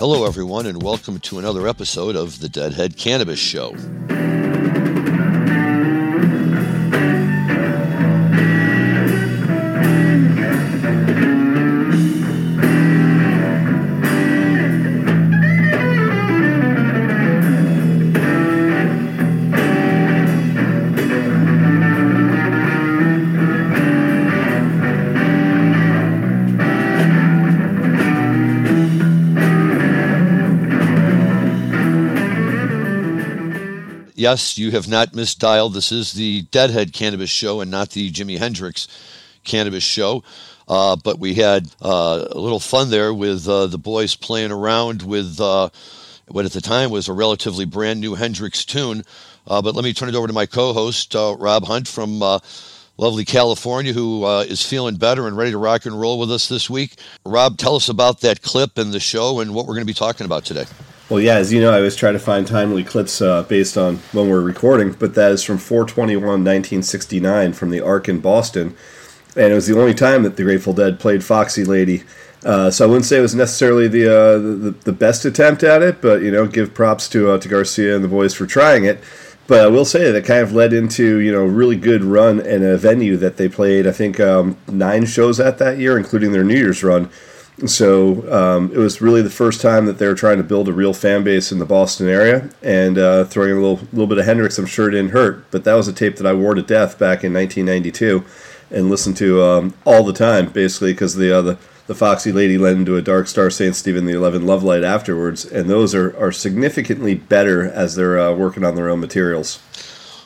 Hello, everyone, and welcome to another episode of the Deadhead Cannabis Show. Yes, you have not misdialed. This is the Deadhead Cannabis Show and not the Jimi Hendrix Cannabis Show. Uh, but we had uh, a little fun there with uh, the boys playing around with uh, what at the time was a relatively brand new Hendrix tune. Uh, but let me turn it over to my co host, uh, Rob Hunt from lovely California, who is feeling better and ready to rock and roll with us this week. Rob, tell us about that clip and the show and what we're going to be talking about today. Well, yeah, as you know, I always try to find timely clips uh, based on when we're recording, but that is from 421 1969 from the Ark in Boston. And it was the only time that the Grateful Dead played Foxy Lady. Uh, so I wouldn't say it was necessarily the, uh, the, the best attempt at it, but you know, give props to uh, to Garcia and the boys for trying it. But I will say that it kind of led into you know a really good run in a venue that they played. I think um, nine shows at that year, including their New Year's run. So um, it was really the first time that they were trying to build a real fan base in the Boston area, and uh, throwing a little little bit of Hendrix, I'm sure it didn't hurt. But that was a tape that I wore to death back in 1992, and listened to um, all the time, basically, because the, uh, the the Foxy Lady led into a Dark Star Saint Stephen the Eleven Love Light afterwards, and those are are significantly better as they're uh, working on their own materials.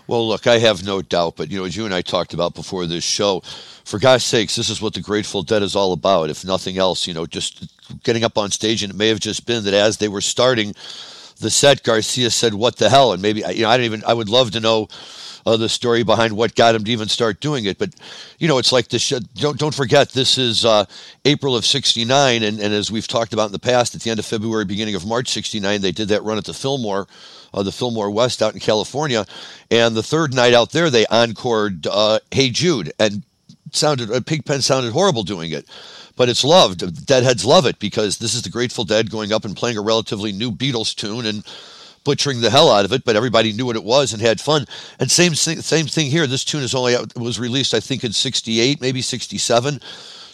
Well, look, I have no doubt, but you know, as you and I talked about before this show, for God's sakes, this is what the Grateful Dead is all about. If nothing else, you know, just getting up on stage, and it may have just been that as they were starting the set, Garcia said, "What the hell?" And maybe you know, I don't even. I would love to know uh, the story behind what got him to even start doing it. But you know, it's like this. Don't don't forget, this is uh, April of '69, and, and as we've talked about in the past, at the end of February, beginning of March '69, they did that run at the Fillmore uh, the Fillmore West out in California. And the third night out there, they encored uh, "Hey Jude," and sounded uh, Pigpen sounded horrible doing it, but it's loved. Deadheads love it because this is the Grateful Dead going up and playing a relatively new Beatles tune and butchering the hell out of it. But everybody knew what it was and had fun. And same same thing here. This tune is only was released I think in '68, maybe '67.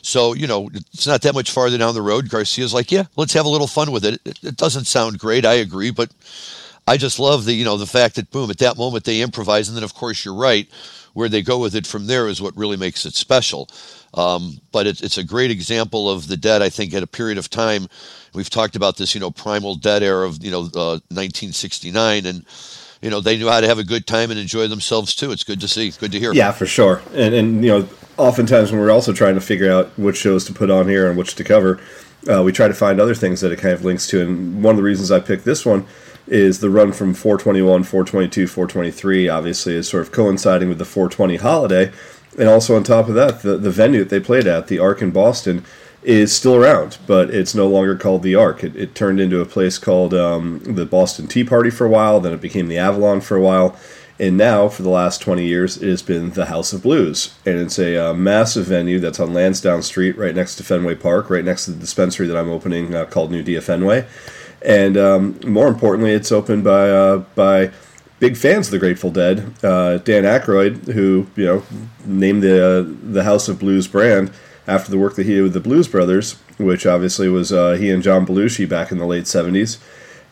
So, you know, it's not that much farther down the road. Garcia's like, yeah, let's have a little fun with it. It, it doesn't sound great, I agree, but I just love the you know the fact that boom at that moment they improvise, and then of course you're right, where they go with it from there is what really makes it special. Um, but it's it's a great example of the Dead. I think at a period of time, we've talked about this you know primal Dead era of you know uh, 1969 and you know they knew how to have a good time and enjoy themselves too. It's good to see, good to hear. Yeah, for sure. And and you know, oftentimes when we're also trying to figure out which shows to put on here and which to cover, uh, we try to find other things that it kind of links to. And one of the reasons I picked this one is the run from 421, 422, 423, obviously, is sort of coinciding with the 420 holiday. And also, on top of that, the, the venue that they played at, the Ark in Boston, is still around, but it's no longer called the Ark. It, it turned into a place called um, the Boston Tea Party for a while, then it became the Avalon for a while. And now, for the last 20 years, it has been the House of Blues. And it's a uh, massive venue that's on Lansdowne Street, right next to Fenway Park, right next to the dispensary that I'm opening uh, called New Dia Fenway and um, more importantly, it's opened by uh, by big fans of the Grateful Dead. Uh, Dan Aykroyd, who you know named the uh, the House of Blues brand after the work that he did with the Blues Brothers, which obviously was uh, he and John Belushi back in the late '70s.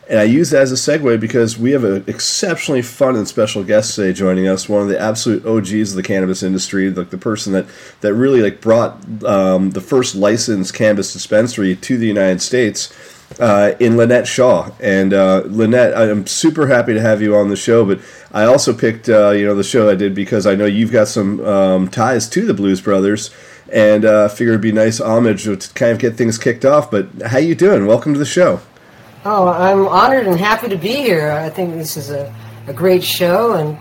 And I use that as a segue because we have an exceptionally fun and special guest today joining us. One of the absolute OGs of the cannabis industry, like the person that, that really like brought um, the first licensed cannabis dispensary to the United States uh, in Lynette Shaw. And uh, Lynette, I'm super happy to have you on the show. But I also picked uh, you know the show I did because I know you've got some um, ties to the Blues Brothers, and uh, figured it'd be nice homage to kind of get things kicked off. But how you doing? Welcome to the show. Oh, I'm honored and happy to be here. I think this is a, a great show and.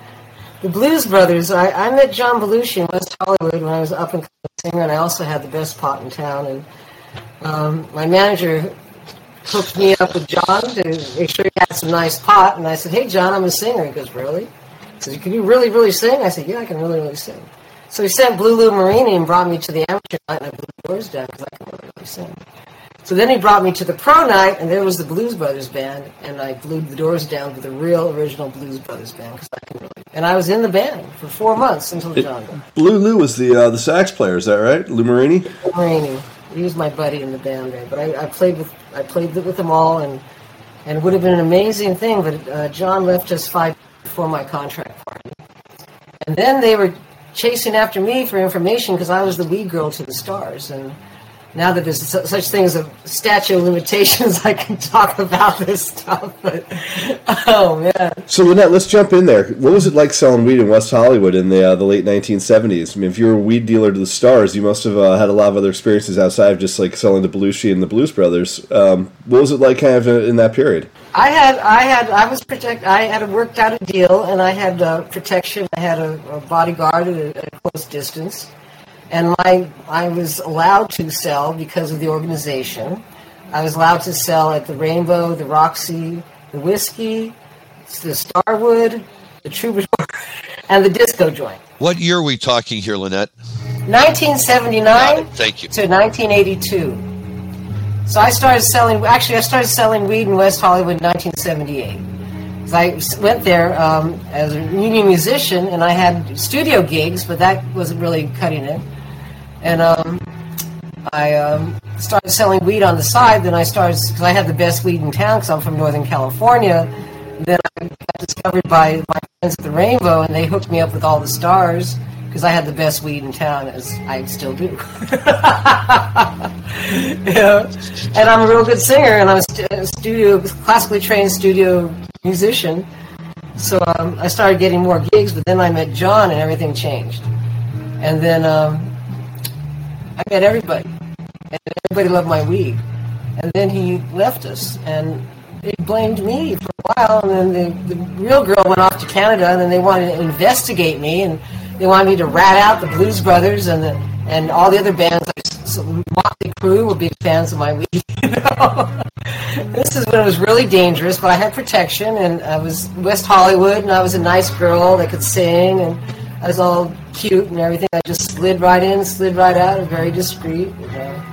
The Blues Brothers. I, I met John Belushi in West Hollywood when I was up and coming singer, and I also had the best pot in town. And um, my manager hooked me up with John to make sure he had some nice pot. And I said, "Hey, John, I'm a singer." He goes, "Really?" He said, "Can you really, really sing?" I said, "Yeah, I can really, really sing." So he sent Blue Lou Marini and brought me to the amateur night, and I blew the doors down because I can really, really sing. So then he brought me to the pro night, and there was the Blues Brothers band, and I blew the doors down with the real original Blues Brothers band. Cause I can really, and I was in the band for four months until the John. Blue Lou was the uh, the sax player, is that right? Lou Marini. Marini, he was my buddy in the band there. But I, I played with I played with them all, and and it would have been an amazing thing. But uh, John left us five before my contract party, and then they were chasing after me for information because I was the weed girl to the stars, and now that there's such things of statute of limitations, I can talk about this stuff. But oh man! So Lynette, let's jump in there. What was it like selling weed in West Hollywood in the uh, the late 1970s? I mean, if you were a weed dealer to the stars, you must have uh, had a lot of other experiences outside of just like selling to Belushi and the Blues Brothers. Um, what was it like, kind of in that period? I had, I had, I was protect. I had worked out a deal, and I had uh, protection. I had a, a bodyguard at a, at a close distance and my I was allowed to sell because of the organization. I was allowed to sell at the Rainbow, the Roxy, the Whiskey, the Starwood, the Troubadour, and the Disco Joint. What year are we talking here, Lynette? 1979 Thank you. to 1982. So I started selling. Actually, I started selling weed in West Hollywood in 1978. I went there um, as a union musician, and I had studio gigs, but that wasn't really cutting it and um, I um, started selling weed on the side. Then I started because I had the best weed in town because I'm from Northern California. Then I got discovered by my friends at the Rainbow, and they hooked me up with all the stars because I had the best weed in town, as I still do. yeah. And I'm a real good singer, and I'm a studio, classically trained studio musician. So um, I started getting more gigs, but then I met John, and everything changed. And then um, I met everybody, and everybody loved my weed. And then he left us, and they blamed me for a while. And then the, the real girl went off to Canada, and then they wanted to investigate me, and they wanted me to rat out the Blues Brothers and the and all the other bands like so Motley Crue were big fans of my weed. You know? this is when it was really dangerous, but I had protection, and I was West Hollywood, and I was a nice girl that could sing, and I was all cute and everything. I just slid right in, slid right out, very discreet. You know.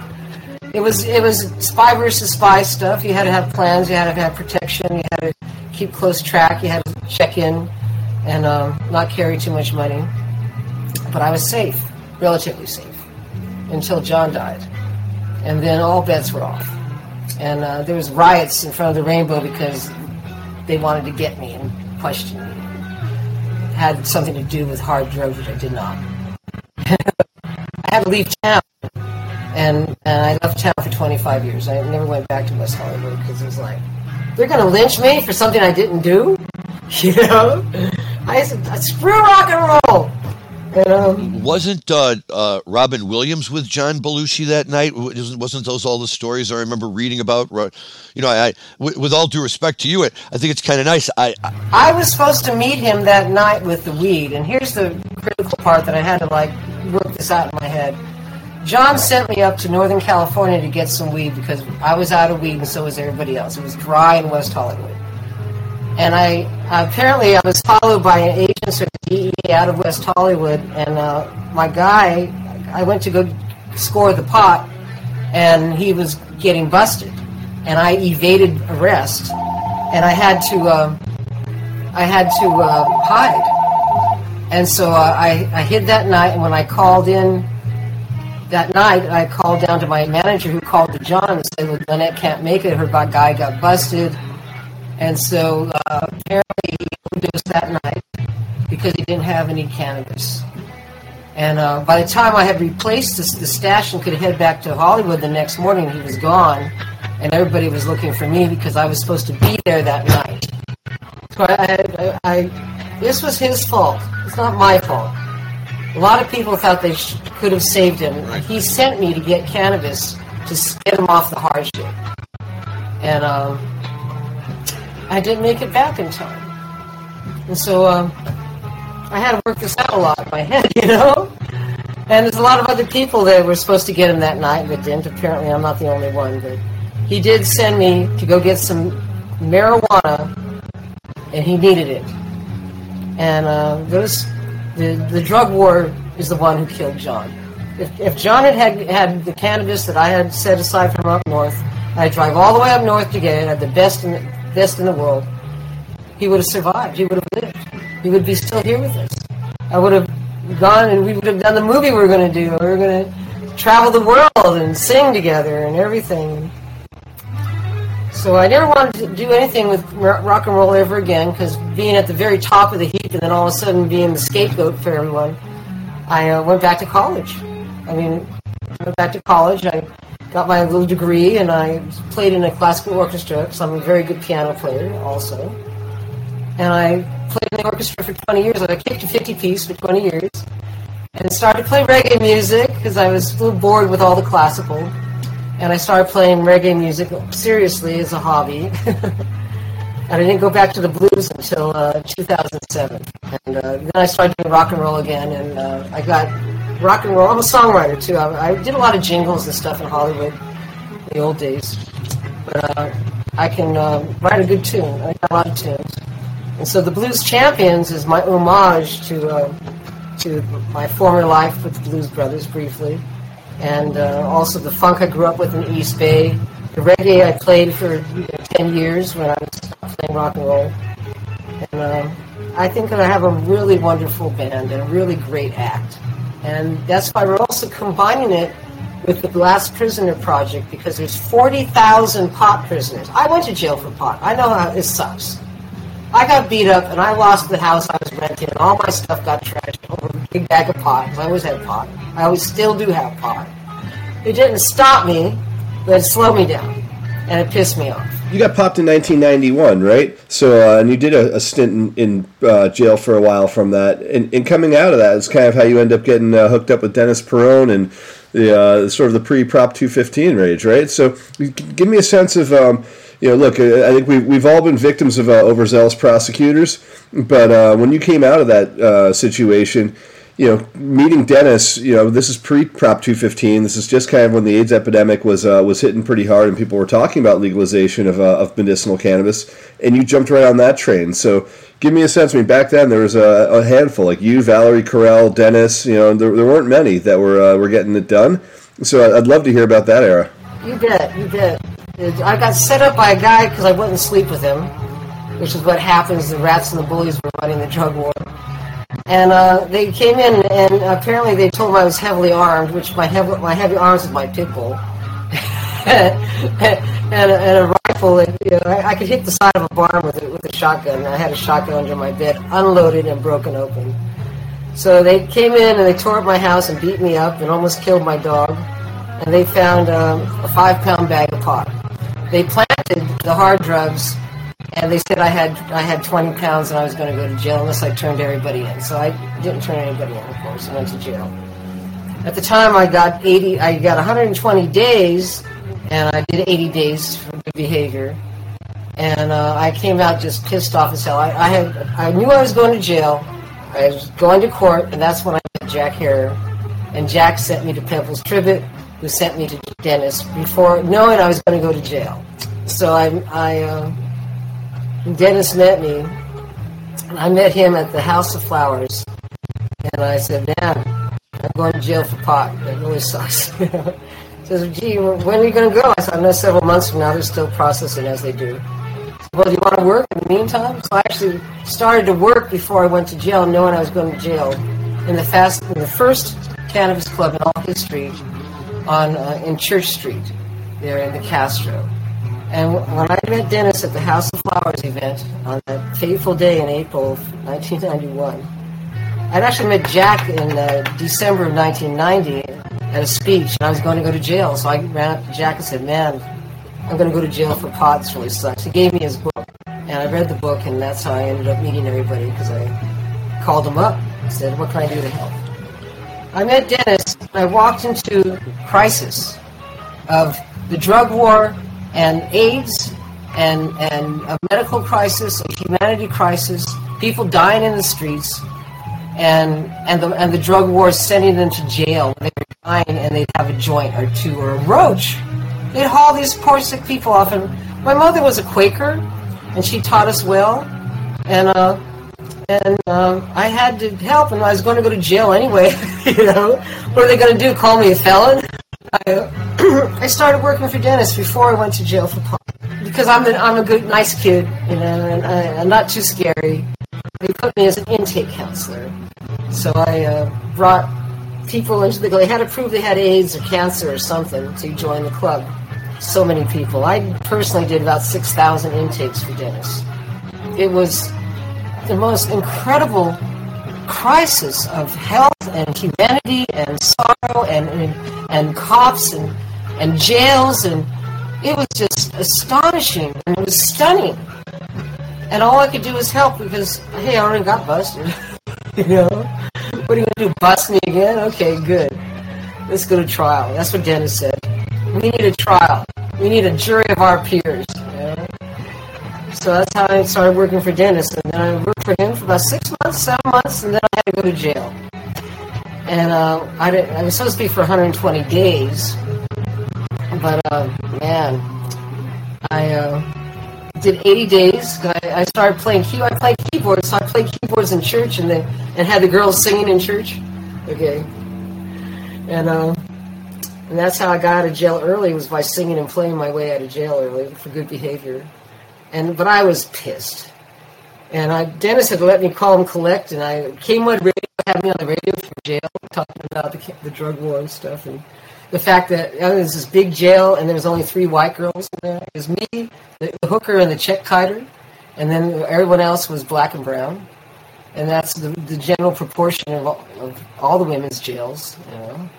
It was it was spy versus spy stuff. You had to have plans. You had to have protection. You had to keep close track. You had to check in and um, not carry too much money. But I was safe, relatively safe, until John died, and then all bets were off. And uh, there was riots in front of the Rainbow because they wanted to get me and question me had something to do with hard drugs, which I did not. I had to leave town, and and I left town for 25 years. I never went back to West Hollywood because it was like they're going to lynch me for something I didn't do. You know, I said screw rock and roll. Wasn't uh, uh, Robin Williams with John Belushi that night? Wasn't those all the stories I remember reading about? You know, I, I with all due respect to you, I think it's kind of nice. I, I I was supposed to meet him that night with the weed, and here's the critical part that I had to like work this out in my head. John sent me up to Northern California to get some weed because I was out of weed and so was everybody else. It was dry in West Hollywood. And I apparently I was followed by an agent or DEA out of West Hollywood, and uh, my guy, I went to go score the pot, and he was getting busted, and I evaded arrest, and I had to, uh, I had to uh, hide, and so uh, I I hid that night, and when I called in that night, I called down to my manager who called to John and said, well, Lynette can't make it. Her guy got busted. And so uh, apparently he overdosed that night because he didn't have any cannabis. And uh, by the time I had replaced the, the stash and could head back to Hollywood the next morning, he was gone. And everybody was looking for me because I was supposed to be there that night. So I, I, I this was his fault. It's not my fault. A lot of people thought they sh- could have saved him. He sent me to get cannabis to get him off the hardship. And um, I didn't make it back in time. And so um, I had to work this out a lot in my head, you know? And there's a lot of other people that were supposed to get him that night but didn't. Apparently, I'm not the only one. But he did send me to go get some marijuana, and he needed it. And uh, those, the, the drug war is the one who killed John. if, if John had, had had the cannabis that I had set aside from up north, I'd drive all the way up north to get it, I had the best in best in the world, he would have survived. He would have lived. He would be still here with us. I would have gone and we would have done the movie we were going to do. We were going to travel the world and sing together and everything. So I never wanted to do anything with rock and roll ever again because being at the very top of the heap and then all of a sudden being the scapegoat for everyone, I uh, went back to college. I mean, I went back to college. I got my little degree and I played in a classical orchestra because I'm a very good piano player also. And I played in the orchestra for 20 years. I kicked a 50 piece for 20 years and started to play reggae music because I was a little bored with all the classical. And I started playing reggae music seriously as a hobby. and I didn't go back to the blues until uh, 2007. And uh, then I started doing rock and roll again, and uh, I got rock and roll. I'm a songwriter too. I, I, did a lot of jingles and stuff in Hollywood in the old days. But uh, I can uh, write a good tune. I got a lot of tunes. And so the Blues Champions is my homage to uh, to my former life with the Blues Brothers briefly, and uh, also the funk I grew up with in East Bay, the reggae I played for you know, ten years when I was playing rock and roll, and uh, I think that I have a really wonderful band and a really great act, and that's why we're also combining it with the Last Prisoner Project because there's 40,000 pot prisoners. I went to jail for pot. I know how it sucks. I got beat up and I lost the house I was renting and all my stuff got trashed over a big bag of pot. I always had pot. I always still do have pot. It didn't stop me, but it slowed me down and it pissed me off. You got popped in 1991, right? So, uh, and you did a, a stint in, in uh, jail for a while from that. And, and, coming out of that is kind of how you end up getting uh, hooked up with Dennis Peron and the uh, sort of the pre-Prop 215 rage, right? So, give me a sense of. Um, you know, look, I think we've, we've all been victims of uh, overzealous prosecutors, but uh, when you came out of that situation, you know, meeting Dennis, you know, this is pre Prop 215. This is just kind of when the AIDS epidemic was uh, was hitting pretty hard, and people were talking about legalization of, uh, of medicinal cannabis, and you jumped right on that train. So, give me a sense. I mean, back then there was a, a handful, like you, Valerie Corral, Dennis. You know, there, there weren't many that were uh, were getting it done. So, I'd love to hear about that era. You bet, you bet. I got set up by a guy because I wouldn't sleep with him, which is what happens. The rats and the bullies were running the drug war. And uh, they came in, and apparently they told me I was heavily armed, which my heavy, my heavy arms is my pit bull. and, a, and, a, rifle, and, you know, I, I, could hit the side of a barn with a, with a shotgun. I had a shotgun under my bed, unloaded and broken open. So they came in and they tore up my house and beat me up and almost killed my dog. And they found um, a five pound bag of pot they planted the hard drugs, and they said I had I had 20 pounds and I was going to go to jail unless I turned everybody in. So I didn't turn anybody in, of course. I went to jail. At the time, I got 80. I got 120 days, and I did 80 days for good behavior. And uh, I came out just pissed off as hell. I, I had I knew I was going to jail. I was going to court, and that's when I met Jack Herer. And Jack sent me to Pimples Tribbett, who sent me to Dennis before knowing I was going to go to jail. So I, I uh, Dennis met me. I met him at the House of Flowers, and I said, "Man, I'm going to jail for pot. It really sucks." he says, "Gee, when are you going to go?" I said, "I know several months from now. They're still processing as they do." well, do you want to work in the meantime? So I actually started to work before I went to jail, knowing I was going to jail. In the fast, in the first cannabis club in all history, on uh, in Church Street, there in the Castro. And when I met Dennis at the House of Flowers event on that fateful day in April of 1991, I'd actually met Jack in uh, December of 1990 at a speech, and I was going to go to jail. So I ran up to Jack and said, "Man, I'm going to go to jail for pot. This really sucks." He gave me his book, and I read the book, and that's how I ended up meeting everybody because I called him up and said, "What can I do to help?" I met Dennis. and I walked into crisis of the drug war and AIDS and, and a medical crisis, a humanity crisis, people dying in the streets, and and the and the drug war sending them to jail. When they were dying and they'd have a joint or two or a roach. They'd haul these poor sick people off. And my mother was a Quaker, and she taught us well. And uh, and um, I had to help, and I was going to go to jail anyway. you know, what are they going to do? Call me a felon? I, I started working for Dennis before I went to jail for pot because I'm an, I'm a good, nice kid, you know, and I, am not too scary. They put me as an intake counselor, so I uh, brought people into the. They had to prove they had AIDS or cancer or something to join the club. So many people. I personally did about six thousand intakes for Dennis. It was the most incredible crisis of health and humanity and sorrow and and, and cops and and jails and it was just astonishing and it was stunning. And all I could do was help because hey, I already got busted. you know, what are you gonna do? Bust me again? Okay, good. Let's go to trial. That's what Dennis said. We need a trial. We need a jury of our peers. So that's how I started working for Dennis. And then I worked for him for about six months, seven months, and then I had to go to jail. And uh, I, did, I was supposed to be for 120 days. But, uh, man, I uh, did 80 days. I, I started playing key. I played keyboards, so I played keyboards in church and and had the girls singing in church. Okay. And, uh, and that's how I got out of jail early was by singing and playing my way out of jail early for good behavior. And but I was pissed. And I Dennis had let me call him collect, and I came on radio, had me on the radio from jail, talking about the, the drug war and stuff, and the fact that you was this big jail, and there was only three white girls in there. It was me, the, the hooker, and the check kiter, and then everyone else was black and brown. And that's the, the general proportion of all, of all the women's jails, you know.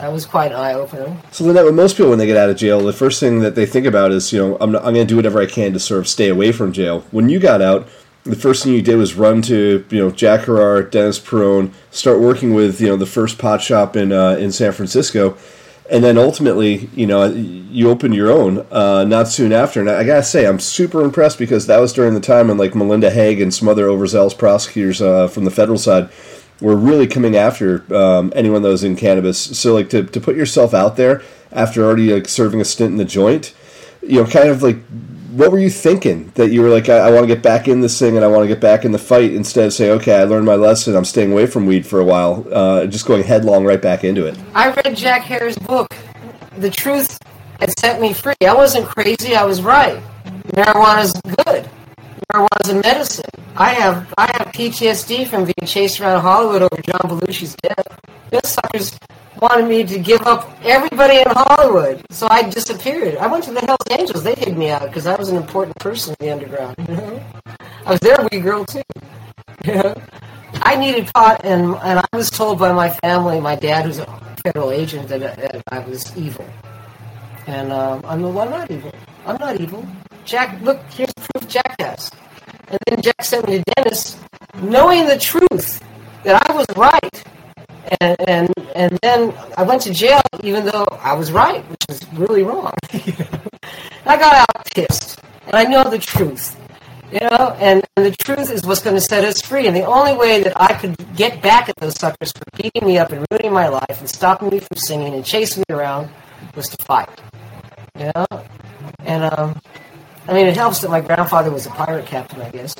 That was quite eye opening. So Lynette, with most people when they get out of jail, the first thing that they think about is, you know, I'm, I'm going to do whatever I can to sort of stay away from jail. When you got out, the first thing you did was run to, you know, Jack Herer, Dennis Peron, start working with, you know, the first pot shop in uh, in San Francisco, and then ultimately, you know, you opened your own uh, not soon after. And I gotta say, I'm super impressed because that was during the time when like Melinda Haag and some other overzealous prosecutors uh, from the federal side were really coming after um, anyone that was in cannabis. So like to, to put yourself out there after already like serving a stint in the joint, you know, kind of like what were you thinking that you were like, I, I want to get back in this thing and I want to get back in the fight instead of say, okay, I learned my lesson, I'm staying away from weed for a while, uh, just going headlong right back into it. I read Jack Herer's book. The truth had set me free. I wasn't crazy. I was right. Marijuana's good marijuana was a medicine. I have I have PTSD from being chased around Hollywood over John Belushi's death. Those suckers wanted me to give up everybody in Hollywood, so I disappeared. I went to the Hells Angels. They hid me out because I was an important person in the underground. I was their wee girl too. I needed pot, and and I was told by my family, my dad, who's a federal agent, that, that I was evil. And um, I'm, well, I'm not evil. I'm not evil. Jack, look, here's proof Jack has. And then Jack sent me to Dennis, knowing the truth that I was right. And, and, and then I went to jail even though I was right, which was really wrong. I got out pissed. And I know the truth. You know, and, and the truth is what's going to set us free. And the only way that I could get back at those suckers for beating me up and ruining my life and stopping me from singing and chasing me around was to fight. You know? And um, I mean, it helps that my grandfather was a pirate captain, I guess.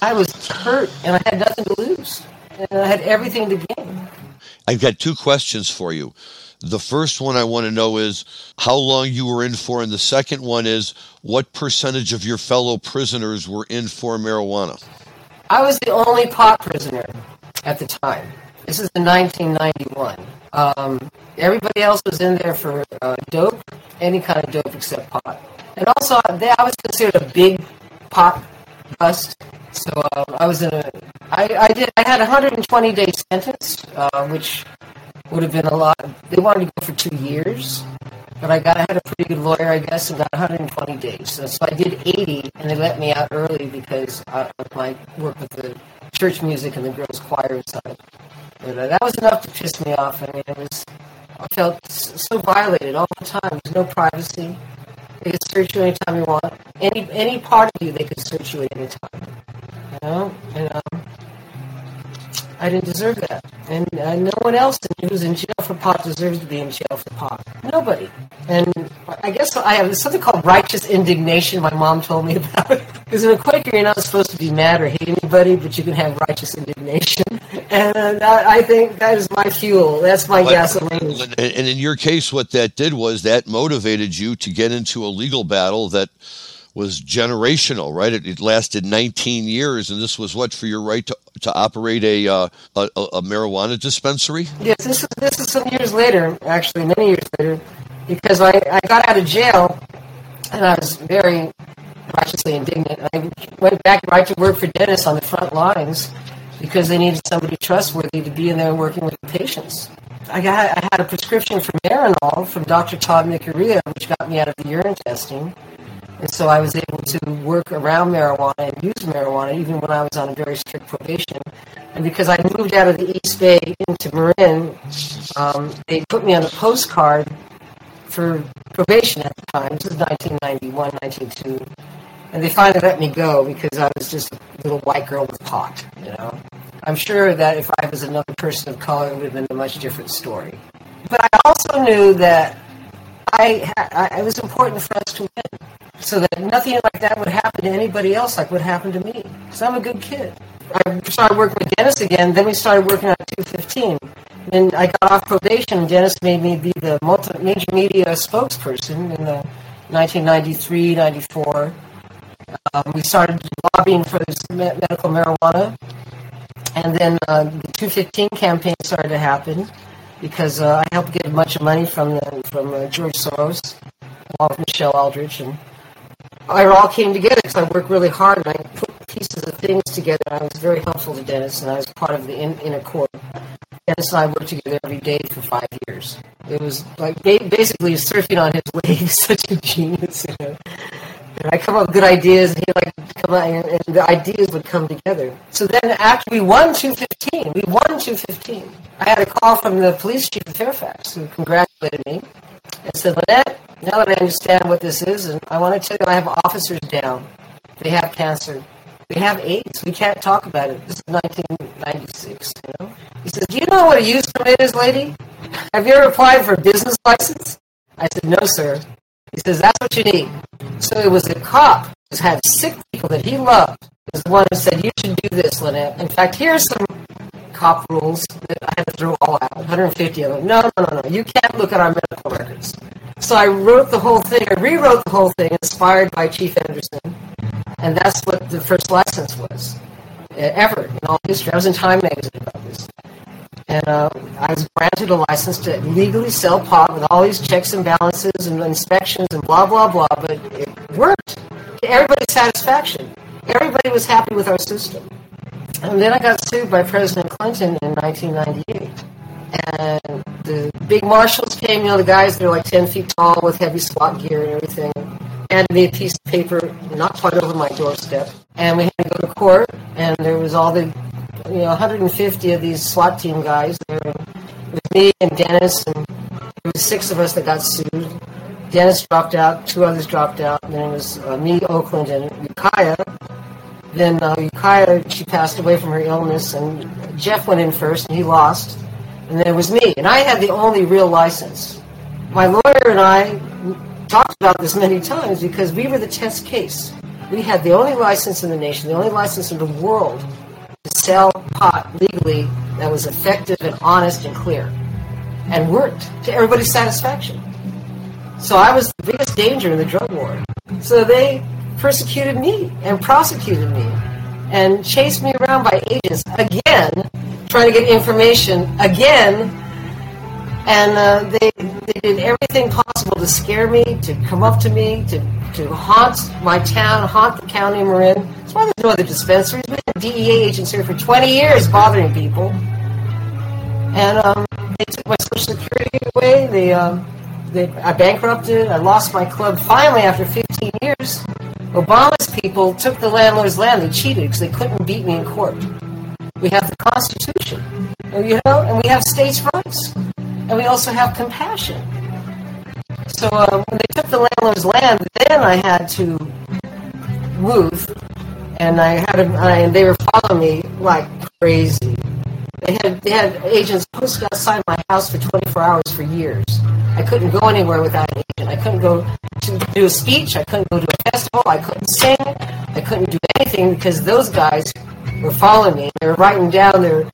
I was hurt, and I had nothing to lose, and I had everything to gain. I've got two questions for you. The first one I want to know is how long you were in for, and the second one is what percentage of your fellow prisoners were in for marijuana? I was the only pot prisoner at the time. This is in 1991. Um, everybody else was in there for uh, dope, any kind of dope except pot. And also, they, I was considered a big pot bust. So uh, I was in a, I, I did, I had a 120 day sentence, uh, which would have been a lot. They wanted to go for two years, but I got, I had a pretty good lawyer, I guess, and got 120 days. So, so I did 80, and they let me out early because of my work with the church music and the girls' choir side. But uh, that was enough to piss me off. I mean, it was. I felt so violated all the time. There's no privacy. They could search you anytime you want. Any any part of you, they could search you at any time. You know, and um, I didn't deserve that. And uh, no one else who was in jail for pot deserves to be in jail for pot. Nobody. And I guess I have something called righteous indignation. My mom told me about. It. Because in a Quaker, you're not supposed to be mad or hate anybody, but you can have righteous indignation. And I think that is my fuel. That's my but, gasoline. And in your case, what that did was that motivated you to get into a legal battle that was generational, right? It, it, lasted 19 years, and this was what for your right to, to operate a, uh, a, a marijuana dispensary. Yes, this is this is some years later, actually, many years later, because I, I got out of jail, and I was very righteously indignant. I went back right to work for Dennis on the front lines because they needed somebody trustworthy to be in there working with the patients. I got I had a prescription for Marinol from Dr. Tod Mikuriya, which got me out of the urine testing. And so I was able to work around marijuana and use marijuana even when I was on a very strict probation. And because I moved out of the East Bay into Marin, um, they put me on a postcard for probation at the time. This is 1991, 1992. And they finally let me go because I was just a little white girl with pot, you know. I'm sure that if I was another person of color, it would have been a much different story. But I also knew that I, I, it was important for us to win so that nothing like that would happen to anybody else like what happened to me. Because I'm a good kid. I started working with Dennis again. Then we started working on 215. And I got off probation. And Dennis made me be the multi- major media spokesperson in the 1993, 94. Um, we started lobbying for medical marijuana. And then uh, the 215 campaign started to happen because uh, I helped get a bunch of money from the, from uh, George Soros, along with Michelle Aldrich, and it all came together because I worked really hard and I put pieces of things together. I was very helpful to Dennis, and I was part of the in, inner core. Dennis and I worked together every day for five years. It was like basically surfing on his wave. Such a genius, you know. And I come up with good ideas, and he like come out, and, and the ideas would come together. So then, after we won 215, we won 215. I had a call from the police chief of Fairfax who congratulated me and said, Lynette, now that I understand what this is, and I want to tell you, I have officers down. They have cancer. They have AIDS. We can't talk about it. This is 1996. You know. He says, "Do you know what a use permit is, lady? Have you ever applied for a business license?" I said, "No, sir." He says, "That's what you need." So it was a cop who had sick people that he loved. Was the one who said, "You should do this, Lynette." In fact, here's some cop rules that I had to throw all out. 150 of them. No, no, no, no. You can't look at our medical records. So I wrote the whole thing. I rewrote the whole thing, inspired by Chief Anderson, and that's what the first license was eh, ever in all history. I was in Time magazine about this, and uh, I was granted a license to legally sell pot with all these checks and balances and inspections and blah blah blah. But it worked to everybody's satisfaction. Everybody was happy with our system. And then I got sued by President Clinton in 1998 and the big marshals came, you know, the guys that are like 10 feet tall with heavy SWAT gear and everything, handed me a piece of paper, not quite over my doorstep, and we had to go to court, and there was all the, you know, 150 of these SWAT team guys there, with me and Dennis, and there was six of us that got sued. Dennis dropped out, two others dropped out, and then it was uh, me, Oakland, and Ukiah. Then uh, Ukiah, she passed away from her illness, and Jeff went in first, and he lost and then it was me, and I had the only real license. My lawyer and I talked about this many times because we were the test case. We had the only license in the nation, the only license in the world to sell pot legally that was effective and honest and clear and worked to everybody's satisfaction. So I was the biggest danger in the drug war. So they persecuted me and prosecuted me and chased me around by agents again trying to get information again, and uh, they they did everything possible to scare me, to come up to me, to to haunt my town, haunt the county of Marin. That's why there's no other dispensaries. We had DEA agents here for 20 years bothering people, and um, they took my social security away. They, um, they I bankrupted. I lost my club finally after 15 years. Obama's people took the landlord's land. They cheated because they couldn't beat me in court. We have the Constitution, you know, and we have states' rights, and we also have compassion. So uh, when they took the landlord's land, then I had to move, and I had a, I, and they were following me like crazy. They had they had agents posted outside my house for 24 hours for years. I couldn't go anywhere without an agent. I couldn't go to do a speech. I couldn't go to a festival. I couldn't sing. I couldn't do anything because those guys were following me. They were writing down their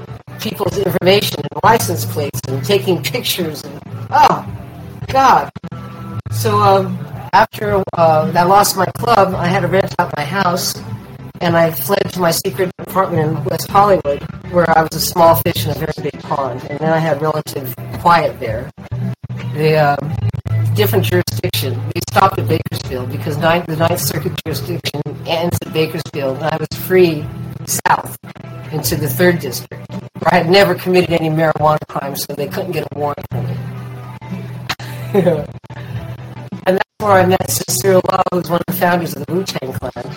people's information and license plates and taking pictures. And oh, God. So um, after uh, I lost my club, I had to rent out my house, and I fled to my secret apartment in West Hollywood, where I was a small fish in a very big pond. And then I had relative quiet there. The um, different jurisdiction. They stopped at Bakersfield because ninth, the Ninth Circuit jurisdiction ends at Bakersfield, and I was free south into the third district, where I had never committed any marijuana crimes, so they couldn't get a warrant for me. and that's where I met Sister Law, who's one of the founders of the Wu Tang Clan,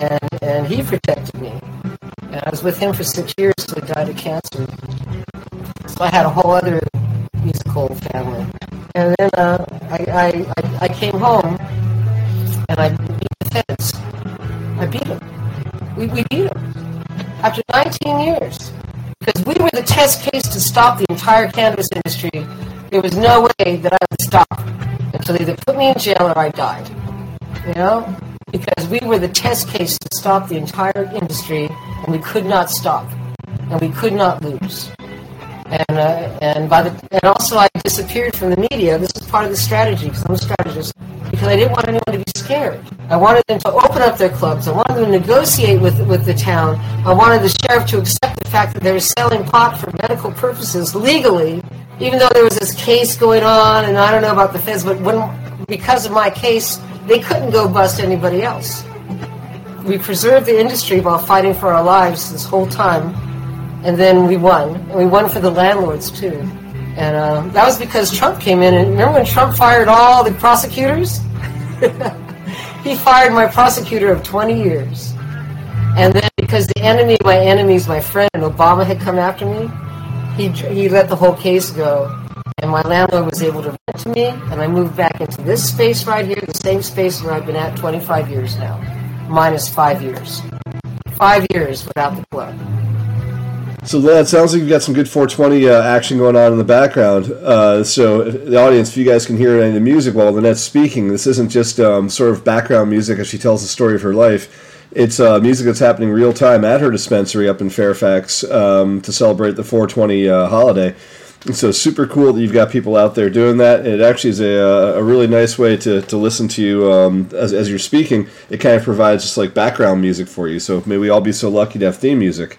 and and he protected me. And I was with him for six years till he died of cancer. So I had a whole other musical family. And then uh, I, I, I came home and I beat the feds. I beat them. We, we beat them. After 19 years. Because we were the test case to stop the entire cannabis industry. There was no way that I would stop until they either put me in jail or I died. You know? Because we were the test case to stop the entire industry and we could not stop. And we could not lose and uh, and by the and also I disappeared from the media. This is part of the strategy because I'm a strategist. Because I didn't want anyone to be scared. I wanted them to open up their clubs. I wanted them to negotiate with with the town. I wanted the sheriff to accept the fact that they were selling pot for medical purposes legally, even though there was this case going on. And I don't know about the feds, but when because of my case, they couldn't go bust anybody else. We preserved the industry while fighting for our lives this whole time and then we won. And we won for the landlords too. And uh, that was because Trump came in. And remember when Trump fired all the prosecutors? he fired my prosecutor of 20 years. And then because the enemy my enemy is my friend, Obama had come after me, he, he let the whole case go. And my landlord was able to rent to me, and I moved back into this space right here, the same space where I've been at 25 years now, minus five years. Five years without the club. So that sounds like you've got some good 420 uh, action going on in the background. Uh, so the audience, if you guys can hear any of the music while Lynette's speaking, this isn't just um, sort of background music as she tells the story of her life. It's uh, music that's happening real time at her dispensary up in Fairfax um, to celebrate the 420 uh, holiday. And so super cool that you've got people out there doing that. It actually is a, uh, a really nice way to, to listen to you um, as, as you're speaking. It kind of provides just like background music for you. So may we all be so lucky to have theme music.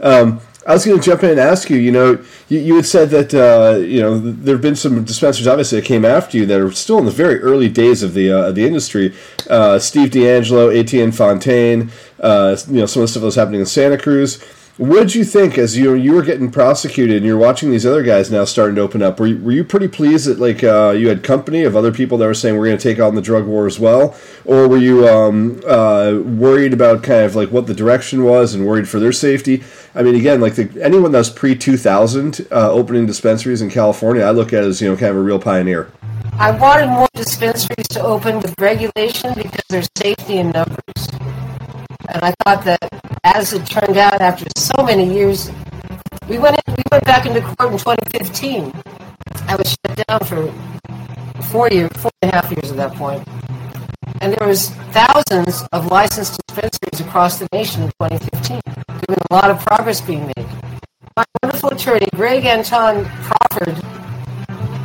Um, I was going to jump in and ask you. You know, you, you had said that uh, you know there have been some dispensers obviously, that came after you that are still in the very early days of the uh, the industry. Uh, Steve DeAngelo, Etienne Fontan, uh, you know, some of the stuff that was happening in Santa Cruz. What did you think as you you were getting prosecuted and you're watching these other guys now starting to open up? Were you, were you pretty pleased that like uh, you had company of other people that were saying we're going to take on the drug war as well, or were you um, uh, worried about kind of like what the direction was and worried for their safety? I mean, again, like the, anyone that's pre 2000 uh, opening dispensaries in California, I look at as you know kind of a real pioneer. I wanted more dispensaries to open with regulation because there's safety in numbers. And I thought that, as it turned out, after so many years, we went in, we went back into court in 2015. I was shut down for four years, four and a half years at that point, and there was thousands of licensed dispensaries across the nation in 2015. There was a lot of progress being made. My wonderful attorney, Greg Anton Crawford,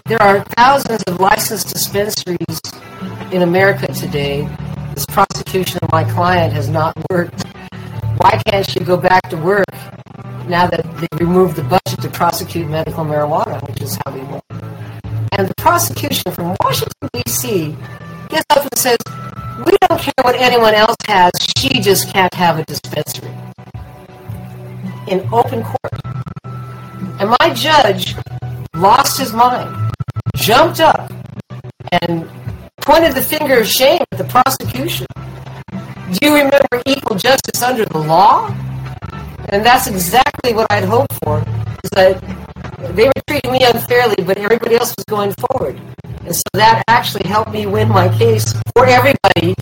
there are thousands of licensed dispensaries in America today this prosecution of my client has not worked. Why can't she go back to work now that they removed the budget to prosecute medical marijuana, which is how we won? And the prosecution from Washington, D.C. gets up and says, We don't care what anyone else has, she just can't have a dispensary. In open court. And my judge lost his mind, jumped up, and pointed the finger of shame at the prosecution. Do you remember equal justice under the law? And that's exactly what I'd hoped for, is that they were treating me unfairly, but everybody else was going forward. And so that actually helped me win my case for everybody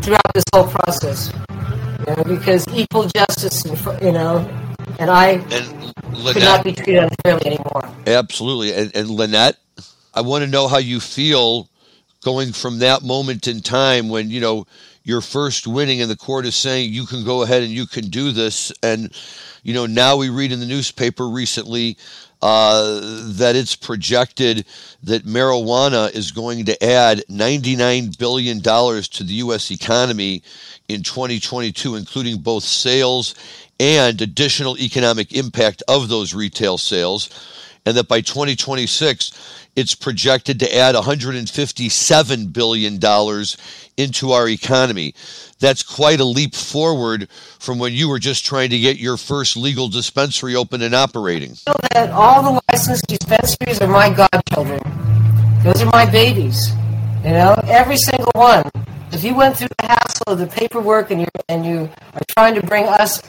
throughout this whole process. You know, because equal justice, you know, and I and Lynette, could not be treated unfairly anymore. Absolutely. And, and Lynette, I want to know how you feel going from that moment in time when you know you're first winning and the court is saying you can go ahead and you can do this and you know now we read in the newspaper recently uh, that it's projected that marijuana is going to add $99 billion to the U.S. economy in 2022, including both sales and additional economic impact of those retail sales. And that by 2026, it's projected to add $157 billion into our economy. That's quite a leap forward from when you were just trying to get your first legal dispensary open and operating. Know that all the licensed dispensaries are my godchildren. Those are my babies. You know, every single one. If you went through the hassle of the paperwork and you and you are trying to bring us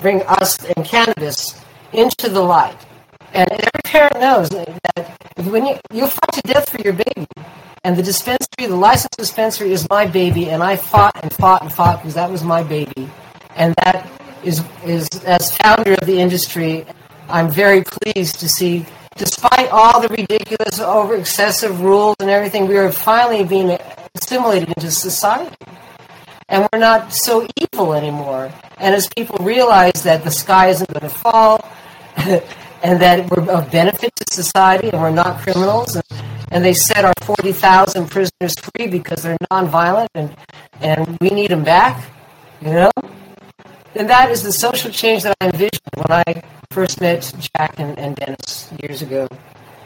bring us and cannabis into the light, and every parent knows that when you you fight to death for your baby, and the dispensary, the licensed dispensary, is my baby, and I fought and fought and fought because that was my baby, and that is is as founder of the industry, I'm very pleased to see. Despite all the ridiculous, over excessive rules and everything, we are finally being assimilated into society. And we're not so evil anymore. And as people realize that the sky isn't going to fall, and that we're of benefit to society and we're not criminals, and, and they set our 40,000 prisoners free because they're nonviolent and, and we need them back, you know? And that is the social change that I envisioned when I first met Jack and, and Dennis years ago.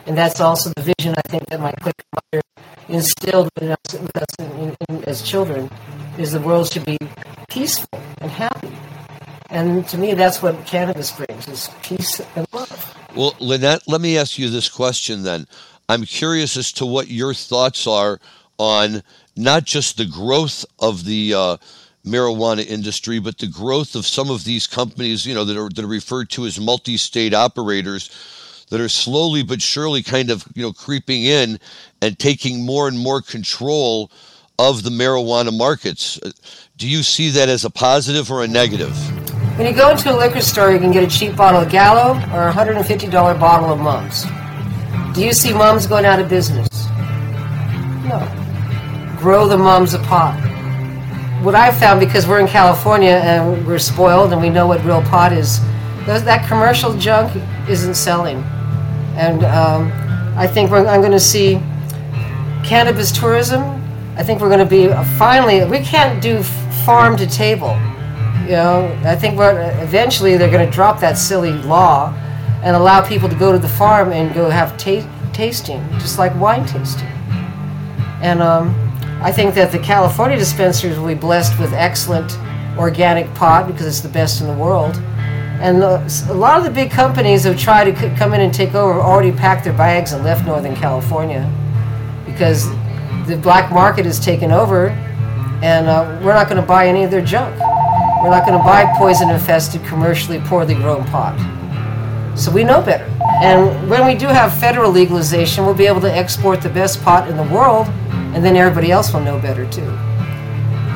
And that's also the vision I think that my quick mother instilled with us, with us in, in, as children is the world should be peaceful and happy. And to me, that's what cannabis brings is peace and love. Well, Lynette, let me ask you this question then. I'm curious as to what your thoughts are on not just the growth of the uh, marijuana industry, but the growth of some of these companies, you know, that are that are referred to as multi-state operators that are slowly but surely kind of, you know, creeping in and taking more and more control of the marijuana markets. Do you see that as a positive or a negative? When you go into a liquor store, you can get a cheap bottle of Gallo or a $150 bottle of Mums. Do you see Mums going out of business? No. Grow the Mums a pot. What I've found, because we're in California and we're spoiled and we know what real pot is, that commercial junk isn't selling. And um, I think I'm going to see cannabis tourism. I think we're going to be finally, we can't do farm to table you know, I think eventually they're going to drop that silly law and allow people to go to the farm and go have ta- tasting, just like wine tasting. And um, I think that the California dispensaries will be blessed with excellent organic pot because it's the best in the world. And the, a lot of the big companies have tried to come in and take over already packed their bags and left Northern California because the black market has taken over and uh, we're not going to buy any of their junk. We're not going to buy poison infested, commercially poorly grown pot. So we know better. And when we do have federal legalization, we'll be able to export the best pot in the world, and then everybody else will know better too.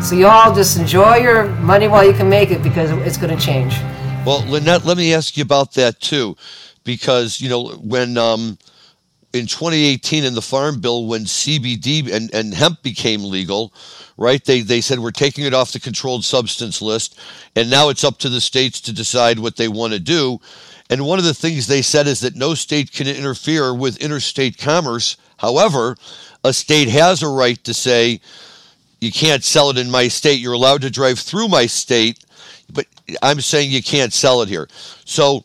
So you all just enjoy your money while you can make it because it's going to change. Well, Lynette, let me ask you about that too, because you know when um, in 2018 in the Farm Bill, when CBD and, and hemp became legal, right? They they said we're taking it off the controlled substance list, and now it's up to the states to decide what they want to do. And one of the things they said is that no state can interfere with interstate commerce. However, a state has a right to say you can't sell it in my state. You're allowed to drive through my state, but I'm saying you can't sell it here. So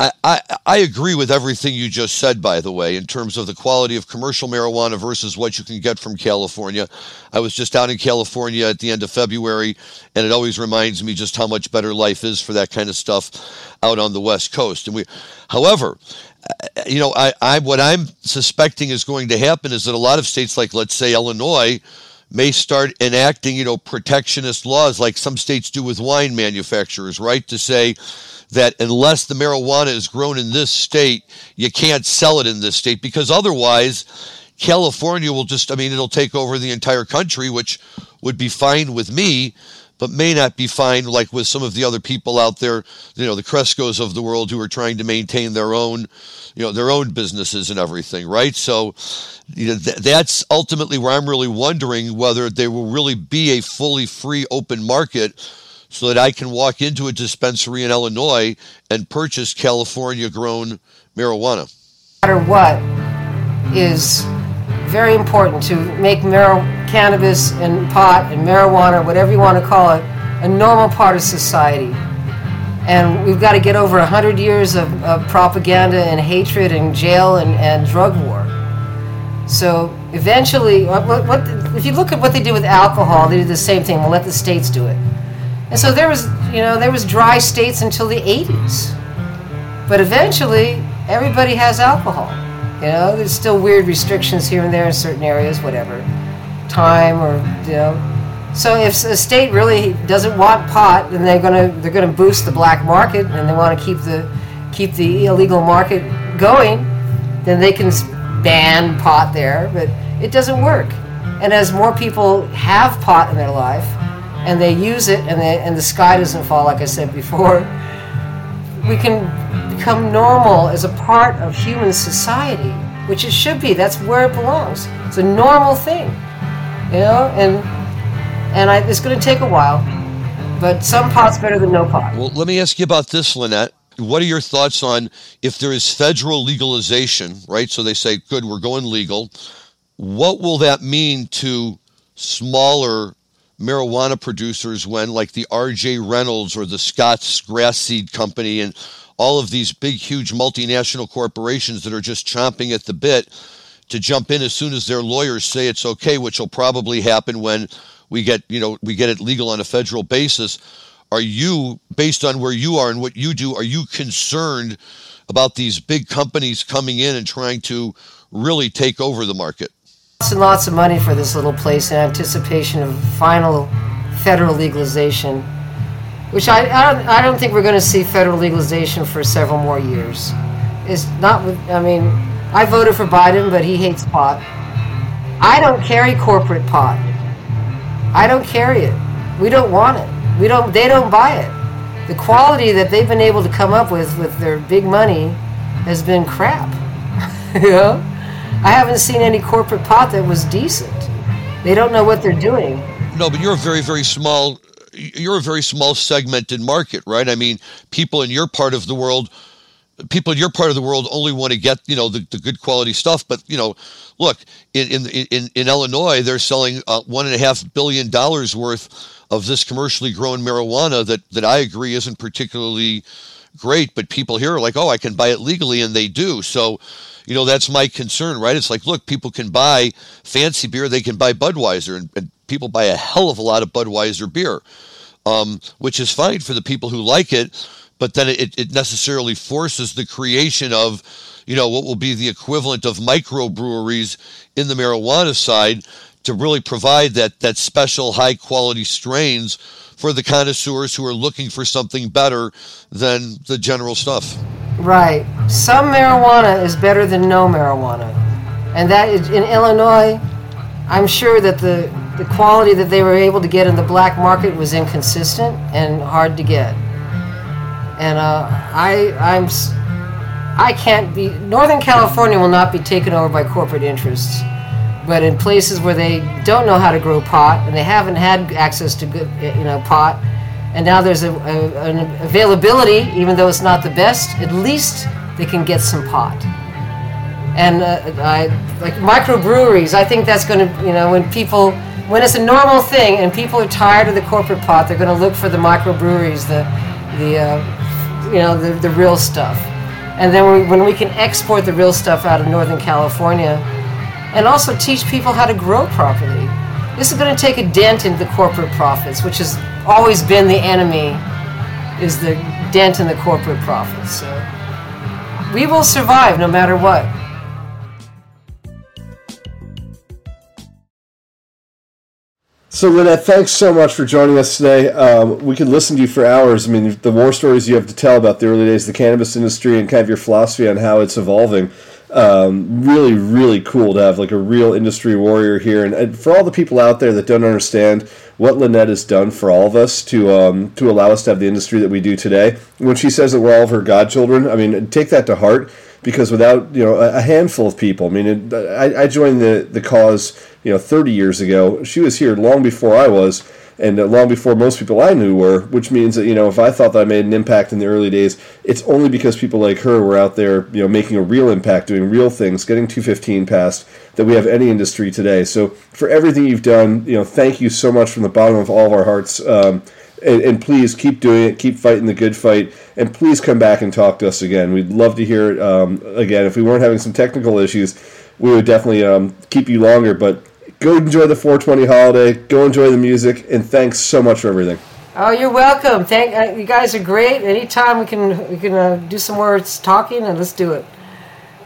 I, I, agree with everything you just said, by the way, in terms of the quality of commercial marijuana versus what you can get from California. I was just out in California at the end of February, and it always reminds me just how much better life is for that kind of stuff out on the West Coast. And we, however, uh, you know, I, I what I'm suspecting is going to happen is that a lot of states, like let's say Illinois, may start enacting, you know, protectionist laws like some states do with wine manufacturers, right? To say that unless the marijuana is grown in this state, you can't sell it in this state because otherwise, California will just, I mean, it'll take over the entire country, which would be fine with me. But may not be fine like with some of the other people out there, you know, the Crescos of the world who are trying to maintain their own, you know, their own businesses and everything, right? So, you know, th- that's ultimately where I'm really wondering whether there will really be a fully free open market so that I can walk into a dispensary in Illinois and purchase California grown marijuana. No matter what is very important to make mar- cannabis and pot and marijuana, whatever you want to call it, a normal part of society. And we've got to get over 100 years of, of propaganda and hatred and jail and, and drug war. So eventually, what, what, if you look at what they do with alcohol, they do the same thing. We'll let the states do it. And so there was, you know, there was dry states until the 80s. But eventually, everybody has alcohol. You know, there's still weird restrictions here and there in certain areas, whatever, time or you know. So if a state really doesn't want pot, then they're gonna they're gonna boost the black market, and they want to keep the keep the illegal market going, then they can ban pot there. But it doesn't work. And as more people have pot in their life, and they use it, and and the sky doesn't fall, like I said before, we can become normal as a part of human society, which it should be. That's where it belongs. It's a normal thing, you know. And and I, it's going to take a while, but some pot's better than no pot. Well, let me ask you about this, Lynette. What are your thoughts on if there is federal legalization, right? So they say, good, we're going legal. What will that mean to smaller marijuana producers when, like the RJ Reynolds or the Scott's Grass Seed Company and all of these big, huge multinational corporations that are just chomping at the bit to jump in as soon as their lawyers say it's okay, which will probably happen when we get, you know, we get it legal on a federal basis. Are you, based on where you are and what you do, are you concerned about these big companies coming in and trying to really take over the market? Lots and lots of money for this little place in anticipation of final federal legalization which I, I don't, I don't think we're going to see federal legalization for several more years. It's not I mean, I voted for Biden, but he hates pot. I don't carry corporate pot. I don't carry it. We don't want it. We don't, they don't buy it. The quality that they've been able to come up with with their big money has been crap. you know? I haven't seen any corporate pot that was decent. They don't know what they're doing. No, but you're a very, very small you're a very small segmented market, right? I mean, people in your part of the world, people in your part of the world only want to get you know the, the good quality stuff. But you know, look in in in, in Illinois, they're selling uh, one and a half billion dollars worth of this commercially grown marijuana that that I agree isn't particularly great, but people here are like, oh, I can buy it legally, and they do. So, you know, that's my concern, right? It's like, look, people can buy fancy beer, they can buy Budweiser, and, and people buy a hell of a lot of Budweiser beer, um, which is fine for the people who like it, but then it, it necessarily forces the creation of, you know, what will be the equivalent of microbreweries in the marijuana side to really provide that that special high quality strains for the connoisseurs who are looking for something better than the general stuff. Right. Some marijuana is better than no marijuana. And that is in Illinois, I'm sure that the, the quality that they were able to get in the black market was inconsistent and hard to get. And uh, I, I'm, I can't be. Northern California will not be taken over by corporate interests. But in places where they don't know how to grow pot and they haven't had access to good, you know, pot, and now there's a, a, an availability, even though it's not the best, at least they can get some pot. And uh, I like microbreweries. I think that's going to, you know, when people, when it's a normal thing and people are tired of the corporate pot, they're going to look for the microbreweries, the, the, uh, you know, the, the real stuff. And then we, when we can export the real stuff out of Northern California, and also teach people how to grow properly. This is going to take a dent in the corporate profits, which has always been the enemy, is the dent in the corporate profits. So we will survive no matter what. So, Lynette, thanks so much for joining us today. Um, we could listen to you for hours. I mean, the war stories you have to tell about the early days of the cannabis industry and kind of your philosophy on how it's evolving um, really, really cool to have like a real industry warrior here. And, and, for all the people out there that don't understand what Lynette has done for all of us to um, to allow us to have the industry that we do today, when she says that we're all of her godchildren, I mean, take that to heart because without you know a, handful of people, I mean, it, I, I joined the the cause you know 30 years ago. She was here long before I was and uh, long before most people I knew were, which means that you know if I thought that I made an impact in the early days, it's only because people like her were out there, you know, making a real impact, doing real things, getting 215 passed, that we have any industry today. So for everything you've done, you know, thank you so much from the bottom of all of our hearts. Um, and, and, please keep doing it, keep fighting the good fight, and please come back and talk to us again. We'd love to hear it um, again. If we weren't having some technical issues, we would definitely um, keep you longer, but go enjoy the 420 holiday. Go enjoy the music, and thanks so much for everything. Oh, you're welcome. Thank uh, you guys are great. Anytime we can we can uh, do some more talking, and let's do it.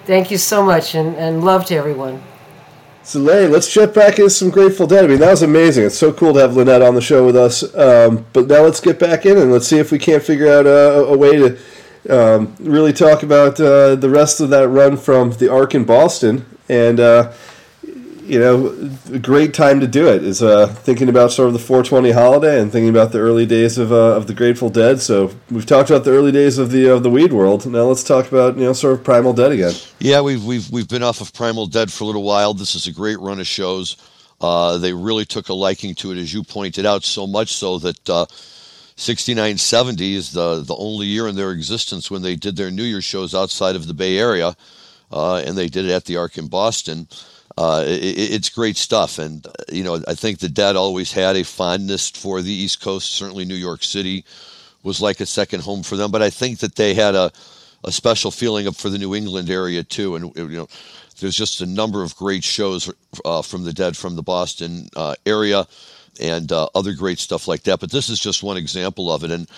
Thank you so much, and, and love to everyone. So, Larry, let's jump back into some Grateful Dead. I mean, that was amazing. It's so cool to have Lynette on the show with us. Um, but now let's get back in and let's see if we can't figure out a, a way to um, really talk about uh, the rest of that run from the Ark in Boston. And uh, you know, a great time to do it is uh, thinking about sort of the 420 holiday and thinking about the early days of, uh, of the Grateful Dead. So we've talked about the early days of the of the weed world. Now let's talk about you know sort of Primal Dead again. Yeah, we've we've we've been off of Primal Dead for a little while. This is a great run of shows. Uh, they really took a liking to it, as you pointed out, so much so that. Uh, 69 70 is the, the only year in their existence when they did their New Year shows outside of the Bay Area, uh, and they did it at the Ark in Boston uh, it, it's great stuff. And, uh, you know, I think the dad always had a fondness for the East Coast. Certainly, New York City was like a second home for them. But I think that they had a, a special feeling for the New England area, too. And, you know, there's just a number of great shows uh, from the dead from the Boston uh, area and uh, other great stuff like that. But this is just one example of it. And,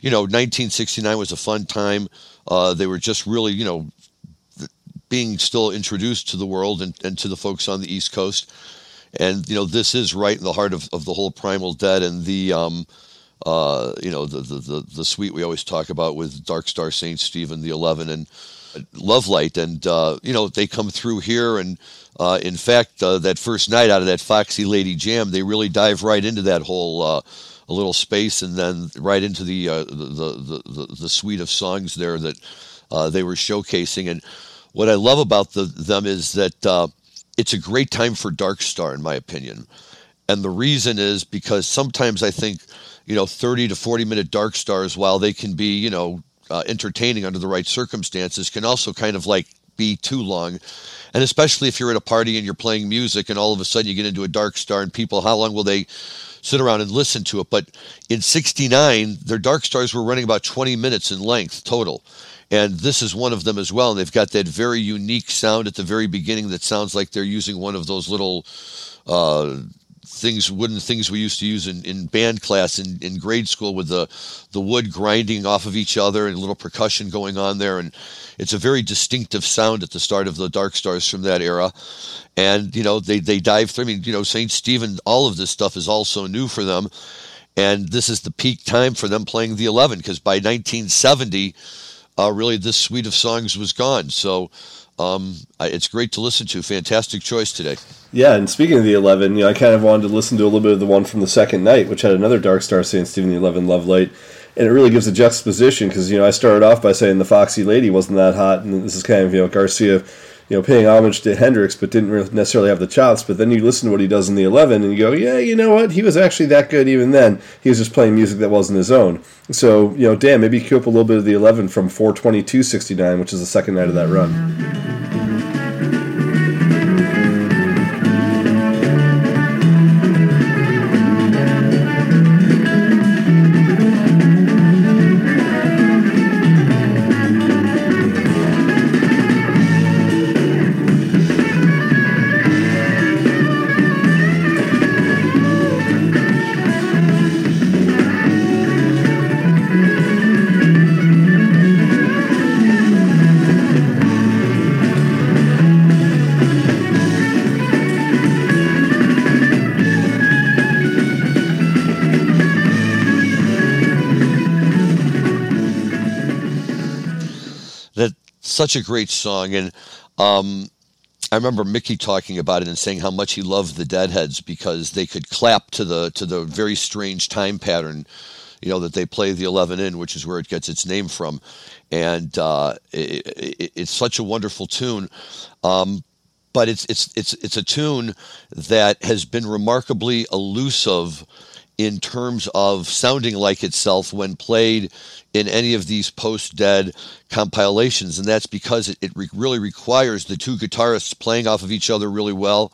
you know, 1969 was a fun time. Uh, they were just really, you know, being still introduced to the world and, and to the folks on the East Coast. And, you know, this is right in the heart of, of the whole Primal Dead and the, um, uh, you know, the, the, the, the suite we always talk about with Dark Star St. Stephen, the 11, and Love Light. And, uh, you know, they come through here. And, uh, in fact, uh, that first night out of that Foxy Lady Jam, they really dive right into that whole uh, a little space and then right into the, uh, the, the, the, the, suite of songs there that uh, they were showcasing. And, what I love about the, them is that uh, it's a great time for Dark Star, in my opinion. And the reason is because sometimes I think, you know, 30 to 40 minute Dark Stars, while they can be, you know, uh, entertaining under the right circumstances, can also kind of like be too long. And especially if you're at a party and you're playing music and all of a sudden you get into a Dark Star and people, how long will they sit around and listen to it? But in 69, their Dark Stars were running about 20 minutes in length total and this is one of them as well. And they've got that very unique sound at the very beginning that sounds like they're using one of those little uh, things, wooden things we used to use in, in band class in, in grade school with the the wood grinding off of each other and a little percussion going on there. And it's a very distinctive sound at the start of the Dark Stars from that era. And you know they they dive through. I mean, you know, Saint Stephen, all of this stuff is also new for them. And this is the peak time for them playing the 11 because by 1970, uh, really this suite of songs was gone. So um, it's great to listen to. Fantastic choice today. Yeah, and speaking of the Eleven, you know, I kind of wanted to listen to a little bit of the one from the second night, which had another Dark Star Saint Stephen the Eleven Love Light, and it really gives a juxtaposition because you know I started off by saying the Foxy Lady wasn't that hot, and this is kind of you know Garcia you know, paying homage to Hendrix, but didn't really necessarily have the chops. But then you listen to what he does in the Eleven, and you go, yeah, you know what? He was actually that good even then. He was just playing music that wasn't his own. So you know, damn, maybe cue up a little bit of the Eleven from 422.69, which is the second night of that run. Such a great song. And Um, I remember Mickey talking about it and saying how much he loved the Deadheads because they could clap to the to the very strange time pattern, you know, that they play the eleven in, which is where it gets its name from, and uh, it, it, it's such a wonderful tune. Um, but it's it's it's it's a tune that has been remarkably elusive in terms of sounding like itself when played in any of these post dead compilations. And that's because it, it re- really requires the two guitarists playing off of each other really well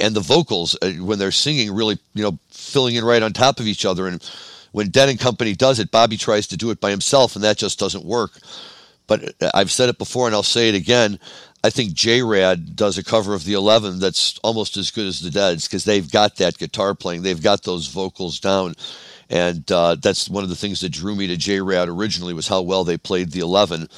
and the vocals uh, when they're singing really, you know, filling in right on top of each other. And when Dead and Company does it, Bobby tries to do it by himself, and that just doesn't work. But uh, I've said it before, and I'll say it again. I think JRAD does a cover of the 11 that's almost as good as the Dead's because they've got that guitar playing, they've got those vocals down. And uh, that's one of the things that drew me to JRAD originally was how well they played the 11.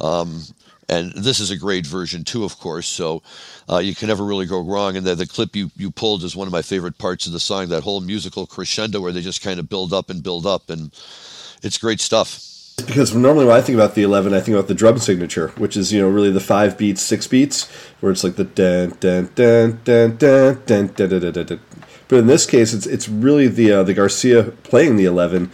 Um, and this is a great version too, of course. So uh, you can never really go wrong. And the, the clip you, you pulled is one of my favorite parts of the song. That whole musical crescendo where they just kind of build up and build up, and it's great stuff because normally when I think about the 11, I think about the drum signature, which is, you know, really the five beats, six beats, where it's like the dun dun dun dun dun dun dun dun dun. dun. But in this case, it's it's really the uh, the Garcia playing the 11,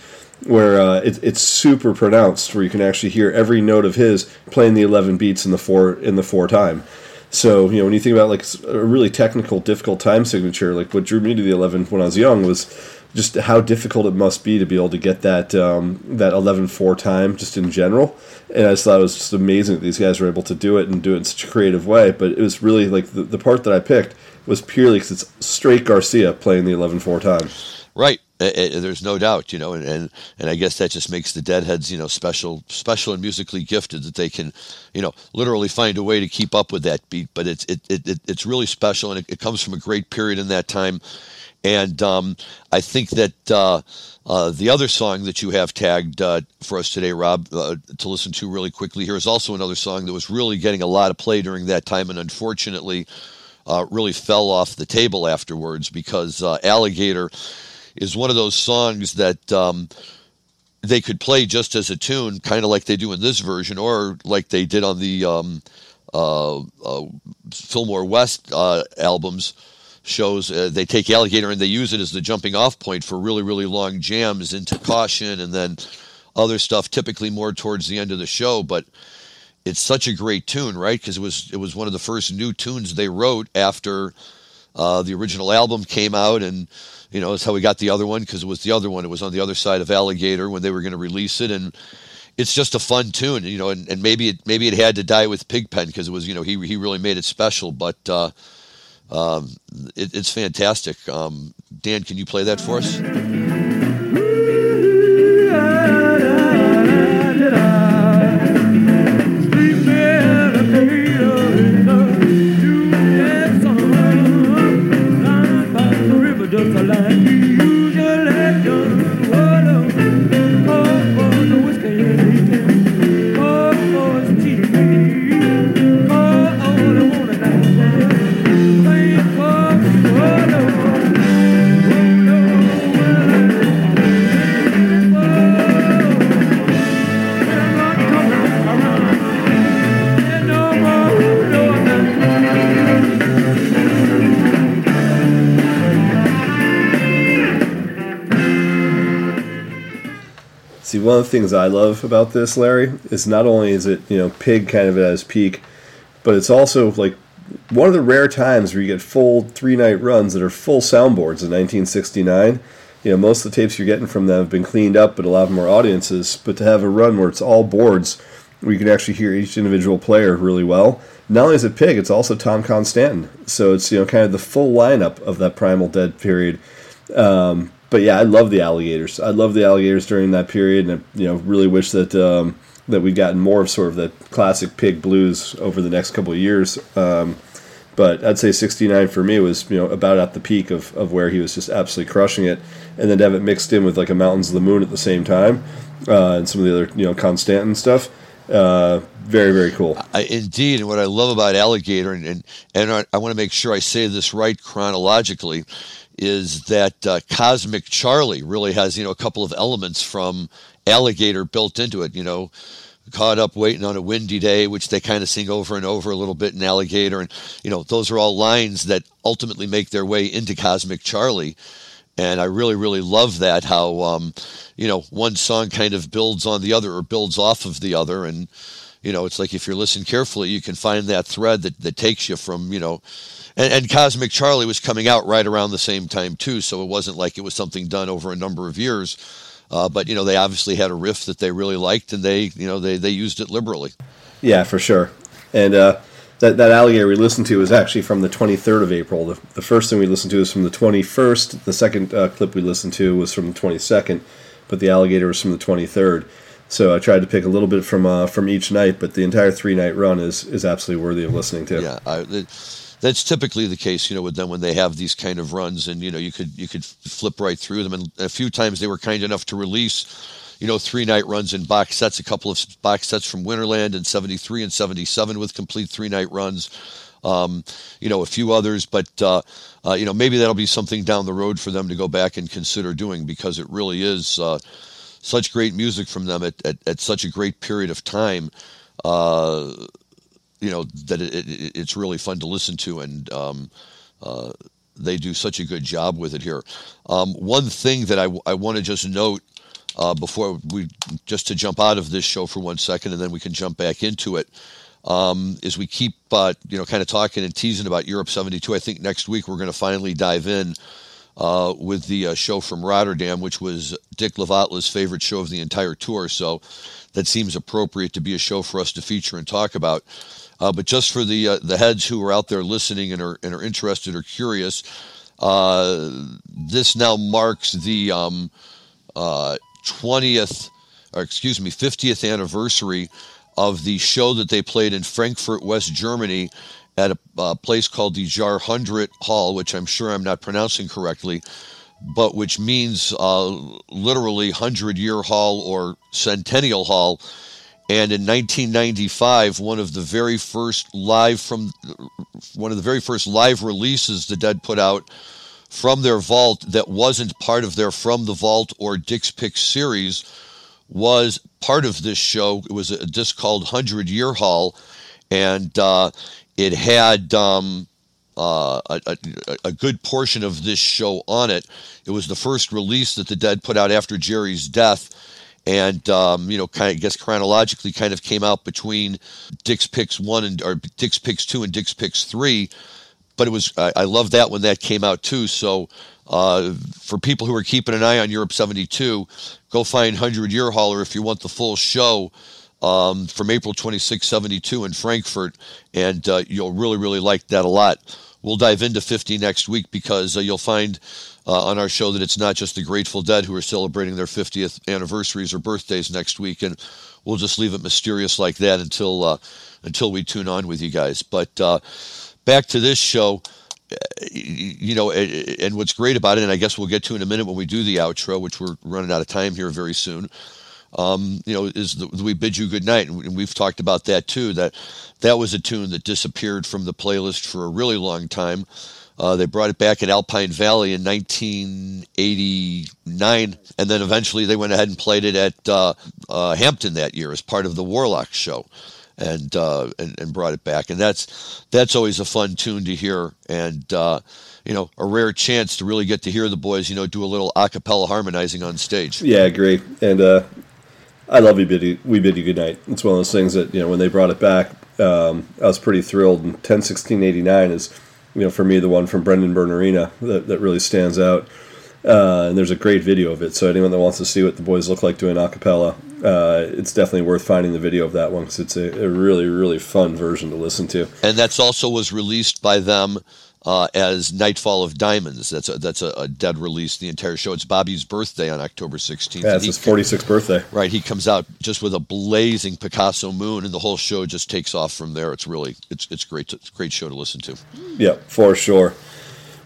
where uh, it, it's super pronounced, where you can actually hear every note of his playing the 11 beats in the four in the four time. So you know when you think about like a really technical, difficult time signature, like what drew me to the 11 when I was young was just how difficult it must be to be able to get that um, that 11-4 time just in general. And I just thought it was just amazing that these guys were able to do it and do it in such a creative way. But it was really like the, the part that I picked was purely because it's straight Garcia playing the 11-4 time. Right. there's no doubt, you know, and, and and I guess that just makes the Deadheads, you know, special, special and musically gifted that they can, you know, literally find a way to keep up with that beat. But it's it, it, it's really special, and it, it comes from a great period in that time and um, I think that uh, uh, the other song that you have tagged uh, for us today, Rob, uh, to listen to really quickly here is also another song that was really getting a lot of play during that time, and unfortunately, uh, really fell off the table afterwards because uh, Alligator is one of those songs that. Um, they could play just as a tune, kind of like they do in this version, or like they did on the um, Fillmore West albums shows uh, they take alligator and they use it as the jumping off point for really really long jams into caution and then other stuff typically more towards the end of the show. But it's such a great tune right? Because it was it was one of the first new tunes they wrote after uh, the original album came out. And you know it's how we got the other one because it was the other one. It was on the other side of alligator when they were going to release it. And it's just a fun tune you know and, and maybe it maybe it had to die with pigpen because it was you know he, he really made it special. But uh, um, it, it's fantastic. Um, Dan, can you play that for us? See, one of the things I love about this, Larry, is not only is it, you know, Pig kind of at his peak, but it's also like one of the rare times where you get full three night runs that are full soundboards in 1969. You know, most of the tapes you're getting from them have been cleaned up, but a lot of them are audiences. But to have a run where it's all boards, where you can actually hear each individual player really well, not only is it Pig, it's also Tom Constanten. So it's, you know, kind of the full lineup of that Primal Dead period. Um, but yeah, I love the alligators. I love the alligators during that period, and I, you know, really wish that um, that we'd gotten more of sort of the classic pig blues over the next couple of years. Um, but I'd say 69 for me was you know about at the peak of, of where he was just absolutely crushing it, and then to have it mixed in with like a Mountains of the Moon at the same time, uh, and some of the other you know Constanten stuff. Uh, very very cool. I, indeed, and what I love about Alligator, and and, and I, I want to make sure I say this right chronologically, is that uh, Cosmic Charlie really has you know a couple of elements from Alligator built into it. You know, caught up waiting on a windy day, which they kind of sing over and over a little bit in Alligator. And, you know, those are all lines that ultimately make their way into Cosmic Charlie. And I really, really love that how, um, you know, one song kind of builds on the other or builds off of the other. And, you know, it's like if you listen carefully, you can find that thread that, that takes you from, you know, and, and Cosmic Charlie was coming out right around the same time, too. So it wasn't like it was something done over a number of years uh, but you know, they obviously had a riff that they really liked, and they you know they they used it liberally. Yeah, for sure. And uh, that that alligator we listened to was actually from the 23rd of April. The, the first thing we listened to was from the 21st. The second uh, clip we listened to was from the 22nd, but the alligator was from the 23rd. So I tried to pick a little bit from uh, from each night, but the entire three night run is is absolutely worthy of listening to. Yeah, I, that's typically the case, you know, with them when they have these kind of runs, and you know, you could you could flip right through them. And a few times they were kind enough to release, you know, three night runs in box sets. A couple of box sets from Winterland in '73 and '77 with complete three night runs. Um, you know, a few others, but uh, uh, you know, maybe that'll be something down the road for them to go back and consider doing because it really is uh, such great music from them at, at, at, such a great period of time. Uh, you know that it, it, it's really fun to listen to, and um, uh, they do such a good job with it here. Um, one thing that I, I want to just note uh, before we just to jump out of this show for one second, and then we can jump back into it. Um, is we keep uh, you know kind of talking and teasing about Europe '72. I think next week we're going to finally dive in. Uh, with the uh, show from Rotterdam, which was Dick Latvala's favorite show of the entire tour. So that seems appropriate to be a show for us to feature and talk about. Uh, but just for the uh, the heads who are out there listening and are and are interested or curious, uh, this now marks the um, 20th, uh, or excuse me, 50th anniversary of the show that they played in Frankfurt, West Germany, at a, a place called the Jahrhundert Hall, which I'm sure I'm not pronouncing correctly, but which means uh, literally hundred year hall or centennial hall and in 1995, one of the very first live from one of the very first live releases the Dead put out from their vault that wasn't part of their From the Vault or Dick's Pick series was part of this show. It was a disc called Hundred Year Hall, and uh, it had um, uh, a, a, a, good portion of this show on it. It was the first release that the Dead put out after Jerry's death and um, you know, kind of I guess chronologically, kind of came out between Dick's Picks one and or Dick's Picks two and Dick's Picks three. But it was I, I love that when that came out too. So uh, for people who are keeping an eye on Europe '72, go find Hundred Year Hauler if you want the full show. Um, from April 26, 72 in Frankfurt, and uh, you'll really, really like that a lot. We'll dive into 50 next week because uh, you'll find uh, on our show that it's not just the Grateful Dead who are celebrating their 50th anniversaries or birthdays next week, and we'll just leave it mysterious like that until uh, until we tune on with you guys. But uh, back to this show, you know, and what's great about it, and I guess we'll get to in a minute when we do the outro, which we're running out of time here very soon. Um, you know, is the, we bid you good night, and we've talked about that too. That that was a tune that disappeared from the playlist for a really long time. Uh, they brought it back in Alpine Valley in 1989, and then eventually they went ahead and played it at uh, uh, Hampton that year as part of the Warlock show, and, uh, and, and brought it back. And that's that's always a fun tune to hear, and uh, you know a rare chance to really get to hear the boys, you know, do a little a cappella harmonizing on stage. Yeah, I agree, and uh, I love you, we bid you good night. It's one of those things that you know when they brought it back, um, I was pretty thrilled. And 10 16 89 is you know, for me, the one from Brendan Byrne Arena that, that really stands out. Uh, and there's a great video of it. So anyone that wants to see what the boys look like doing a cappella, uh, it's definitely worth finding the video of that one because it's a, a, really, really fun version to listen to. And that's also was released by them uh, as Nightfall of Diamonds. That's a, that's a, a, dead release. The entire show. It's Bobby's birthday on October 16th. Yeah, it's his 46th birthday. Right. He comes out just with a blazing Picasso moon, and the whole show just takes off from there. It's really it's it's great. To, it's a great show to listen to. Yeah, for sure.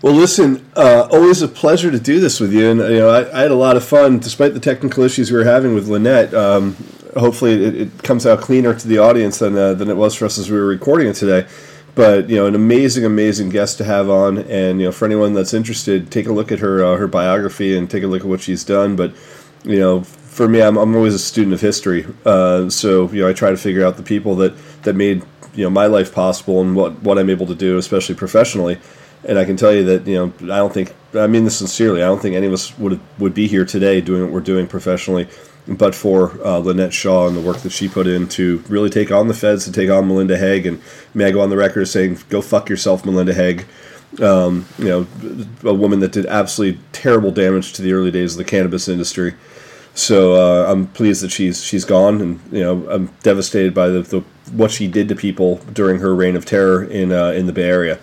Well, listen, uh, always a pleasure to do this with you, and you know I, I, had a lot of fun despite the technical issues we were having with Lynette. Um, hopefully, it, it, comes out cleaner to the audience than uh, than it was for us as we were recording it today but you know an amazing amazing guest to have on and you know for anyone that's interested take a look at her uh, her biography and take a look at what she's done but you know for me, I'm, I'm always a student of history. Uh, so you know, I try to figure out the people that that made you know my life possible and what what I'm able to do, especially professionally. And I can tell you that you know I don't think I mean this sincerely. I don't think any of us would would be here today doing what we're doing professionally, but for uh, Lynette Shaw and the work that she put in to really take on the feds, to take on Melinda Haag, and may I go on the record saying, "Go fuck yourself, Melinda Haag." Um, you know, a woman that did absolutely terrible damage to the early days of the cannabis industry. So uh, I'm pleased that she's she's gone, and you know I'm devastated by the, the what she did to people during her reign of terror in uh, in the Bay Area.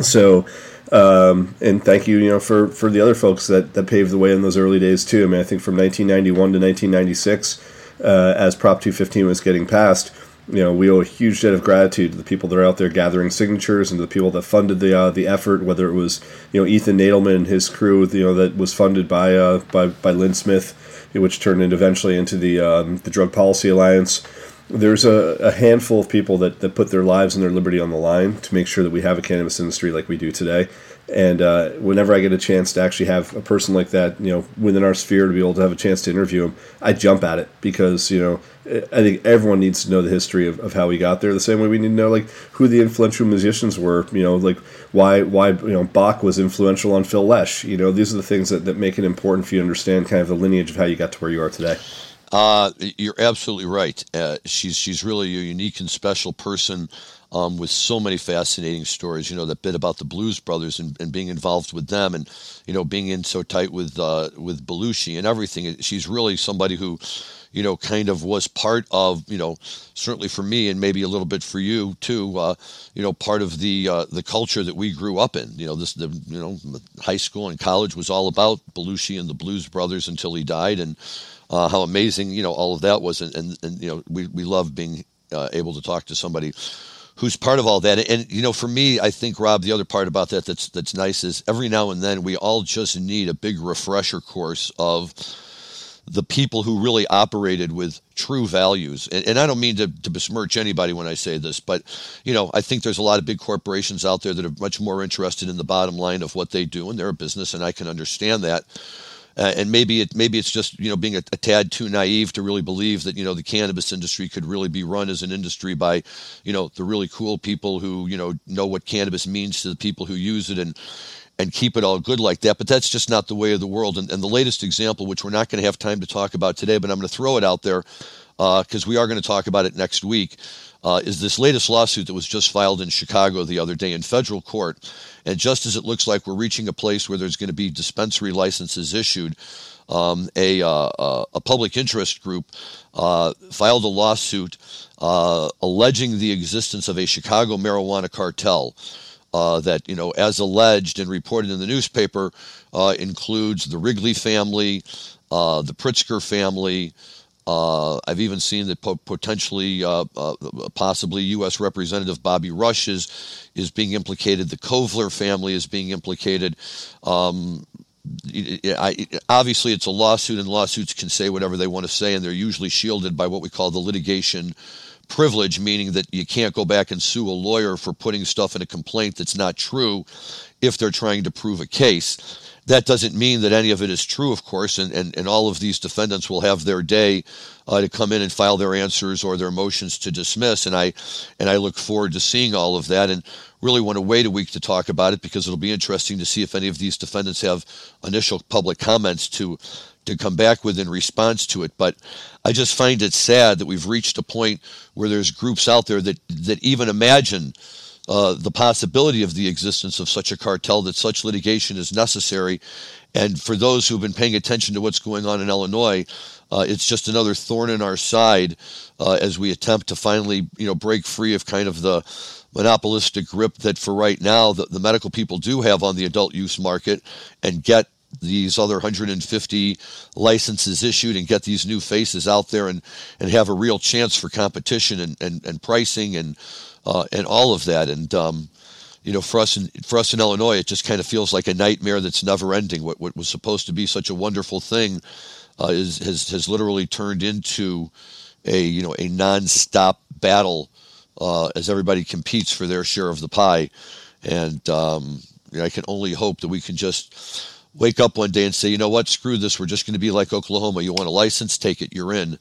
So, um, and thank you, you know, for, for the other folks that, that paved the way in those early days too. I mean, I think from 1991 to 1996, uh, as Prop 215 was getting passed, you know, we owe a huge debt of gratitude to the people that are out there gathering signatures and to the people that funded the uh, the effort. Whether it was you know Ethan Nadelmann and his crew, you know, that was funded by uh, by by Lindesmith, which turned into eventually into the um, the Drug Policy Alliance. There's a, a handful of people that, that put their lives and their liberty on the line to make sure that we have a cannabis industry like we do today. And uh, whenever I get a chance to actually have a person like that, you know, within our sphere to be able to have a chance to interview him, I jump at it because you know I think everyone needs to know the history of, of how we got there. The same way we need to know like who the influential musicians were. You know, like why why you know Bach was influential on Phil Lesh. You know, these are the things that, that make it important for you to understand kind of the lineage of how you got to where you are today. Uh, you're absolutely right. Uh, she's she's really a unique and special person um, with so many fascinating stories. You know that bit about the Blues Brothers and, and being involved with them, and you know being in so tight with uh, with Belushi and everything. She's really somebody who, you know, kind of was part of you know certainly for me and maybe a little bit for you too. Uh, you know, part of the uh, the culture that we grew up in. You know, this the you know high school and college was all about Belushi and the Blues Brothers until he died and uh, how amazing you know all of that was, and, and, and you know we we love being uh, able to talk to somebody who's part of all that. And you know, for me, I think Rob, the other part about that that's that's nice is every now and then we all just need a big refresher course of the people who really operated with true values. And, and I don't mean to, to besmirch anybody when I say this, but you know, I think there's a lot of big corporations out there that are much more interested in the bottom line of what they do, and they're a business, and I can understand that. Uh, and maybe it maybe it's just you know being a, a, tad too naive to really believe that you know the cannabis industry could really be run as an industry by you know the really cool people who you know know what cannabis means to the people who use it and and keep it all good like that. But that's just not the way of the world. And, and the latest example, which we're not going to have time to talk about today, but I'm going to throw it out there because uh, we are going to talk about it next week uh, is this latest lawsuit that was just filed in Chicago the other day in federal court. And just as it looks like we're reaching a place where there's going to be dispensary licenses issued, um, a, uh, a public interest group uh, filed a lawsuit uh, alleging the existence of a Chicago marijuana cartel. Uh, that you know, as alleged and reported in the newspaper, uh, includes the Wrigley family, uh, the Pritzker family, uh, I've even seen that po- potentially, uh, uh, possibly U.S. Representative Bobby Rush is is being implicated. The Kovler family is being implicated. Um, I, obviously, it's a lawsuit, and lawsuits can say whatever they want to say, and they're usually shielded by what we call the litigation privilege, meaning that you can't go back and sue a lawyer for putting stuff in a complaint that's not true if they're trying to prove a case. That doesn't mean that any of it is true, of course, and, and, and all of these defendants will have their day uh, to come in and file their answers or their motions to dismiss. And I and I look forward to seeing all of that and really want to wait a week to talk about it because it'll be interesting to see if any of these defendants have initial public comments to to come back with in response to it. But I just find it sad that we've reached a point where there's groups out there that that even imagine uh, the possibility of the existence of such a cartel, that such litigation is necessary. And for those who've been paying attention to what's going on in Illinois, uh, it's just another thorn in our side uh, as we attempt to finally, you know, break free of kind of the monopolistic grip that for right now the, the medical people do have on the adult use market and get these other 150 licenses issued and get these new faces out there and, and have a real chance for competition and, and, and pricing and uh, and all of that. And um, you know, for us in for us in Illinois, it just kind of feels like a nightmare that's never ending. What what was supposed to be such a wonderful thing uh, is has has literally turned into a you know a nonstop battle uh, as everybody competes for their share of the pie. And um, you know, I can only hope that we can just wake up one day and say, you know what, screw this, we're just going to be like Oklahoma. You want a license, take it, you're in,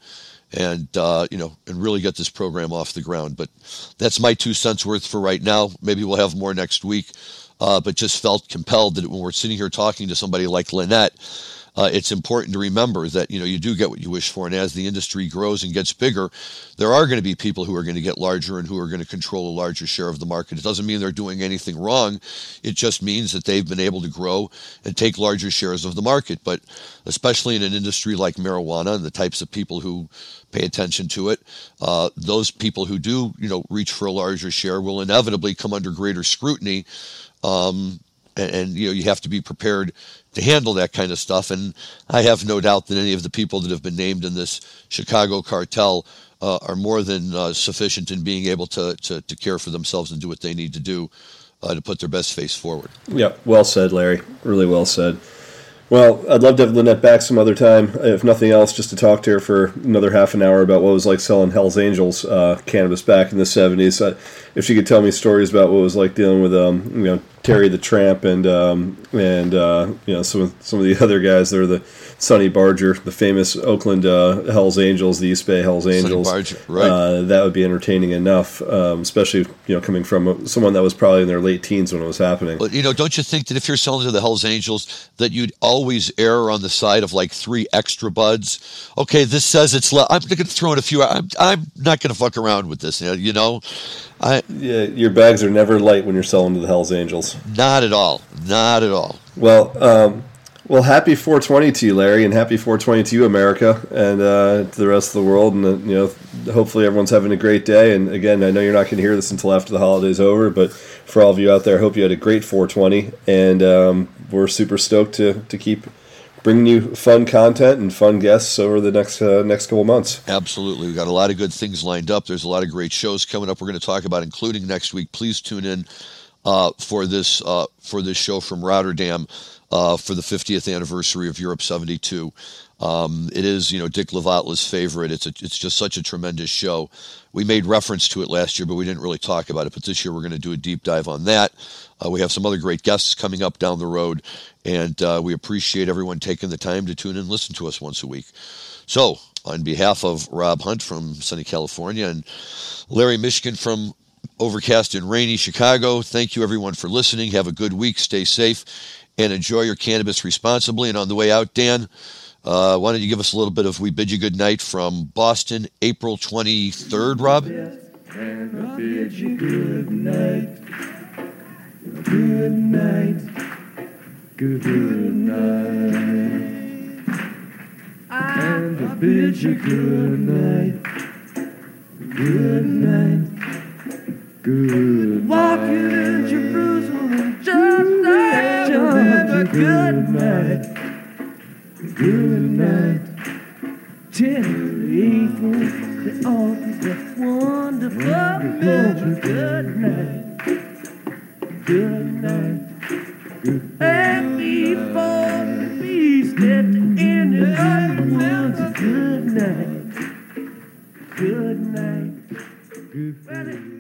and uh, you know, and really get this program off the ground. But that's my two cents worth for right now. Maybe we'll have more next week. Uh, but just felt compelled that when we're sitting here talking to somebody like Lynette uh, it's important to remember that you know you do get what you wish for, and as the industry grows and gets bigger, there are going to be people who are going to get larger and who are going to control a larger share of the market. It doesn't mean they're doing anything wrong; it just means that they've been able to grow and take larger shares of the market. But especially in an industry like marijuana and the types of people who pay attention to it, uh, those people who do you know reach for a larger share will inevitably come under greater scrutiny. Um, and, and, you know you have to be prepared to handle that kind of stuff. And I have no doubt that any of the people that have been named in this Chicago cartel uh, are more than uh, sufficient in being able to, to, to, care for themselves and do what they need to do uh, to put their best face forward. Yeah, well said, Larry. Really well said. Well, I'd love to have Lynette back some other time, if nothing else, just to talk to her for another half an hour about what it was like selling Hell's Angels uh, cannabis back in the 70s. Uh, if she could tell me stories about what it was like dealing with, um, you know, Terry the Tramp and um, and uh, you know some of, some of the other guys. They're the Sonny Barger, the famous Oakland uh, Hell's Angels, the East Bay Hell's Angels. Barger, right. Uh, that would be entertaining enough, um, especially you know coming from someone that was probably in their late teens when it was happening. But you know, don't you think that if you're selling to the Hell's Angels, that you'd always err on the side of like three extra buds? Okay, this says it's. Le- I'm going to throw in a few. I'm I'm not going to fuck around with this. You know, I, yeah, your bags are never light when you're selling to the Hell's Angels. Not at all. Not at all. Well, um, well, happy 420 to you, Larry, and happy 420 to you, America, and uh, to the rest of the world. And uh, you know, hopefully everyone's having a great day. And again, I know you're not going to hear this until after the holidays over, but for all of you out there, I hope you had a great 420, and um, we're super stoked to to keep bringing you fun content and fun guests over the next uh, next couple months. Absolutely, we've got a lot of good things lined up. There's a lot of great shows coming up. We're going to talk about, including next week. Please tune in uh, for this uh, for this show from Rotterdam uh, for the 50th anniversary of Europe 72. Um, it is, you know, Dick Latvala's favorite. It's a, it's just such a tremendous show. We made reference to it last year, but we didn't really talk about it. But this year we're going to do a deep dive on that. Uh, we have some other great guests coming up down the road, and uh, we appreciate everyone taking the time to tune in and listen to us once a week. So, on behalf of Rob Hunt from sunny California and Larry Mishkin from overcast and rainy Chicago, thank you everyone for listening. Have a good week. Stay safe and enjoy your cannabis responsibly. And on the way out, Dan, uh, why don't you give us a little bit of We Bid You Good Night from Boston, April 23rd, Rob? And bid you good night. Good night. Good night. And I bid you good night. Good night. Good Walking in Jerusalem just a good night. Good night. Terrible. The office is wonderful. Good night. Good night. Good Happy for the beast at the end of the world. Good night. Good night. Good night.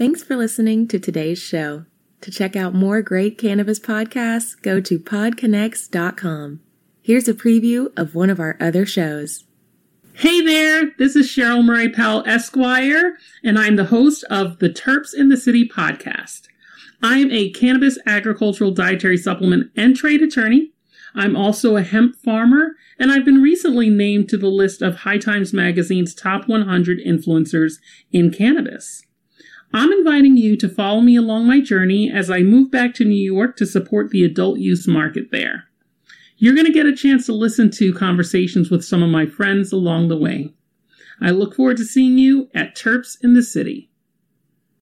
Thanks for listening to today's show. To check out more great cannabis podcasts, go to podconnects.com. Here's a preview of one of our other shows. Hey there, this is Cheryl Murray Powell Esquire, and I'm the host of the Terps in the City podcast. I'm a cannabis agricultural dietary supplement and trade attorney. I'm also a hemp farmer, and I've been recently named to the list of High Times Magazine's top 100 influencers in cannabis. I'm inviting you to follow me along my journey as I move back to New York to support the adult use market there. You're going to get a chance to listen to conversations with some of my friends along the way. I look forward to seeing you at Terps in the City.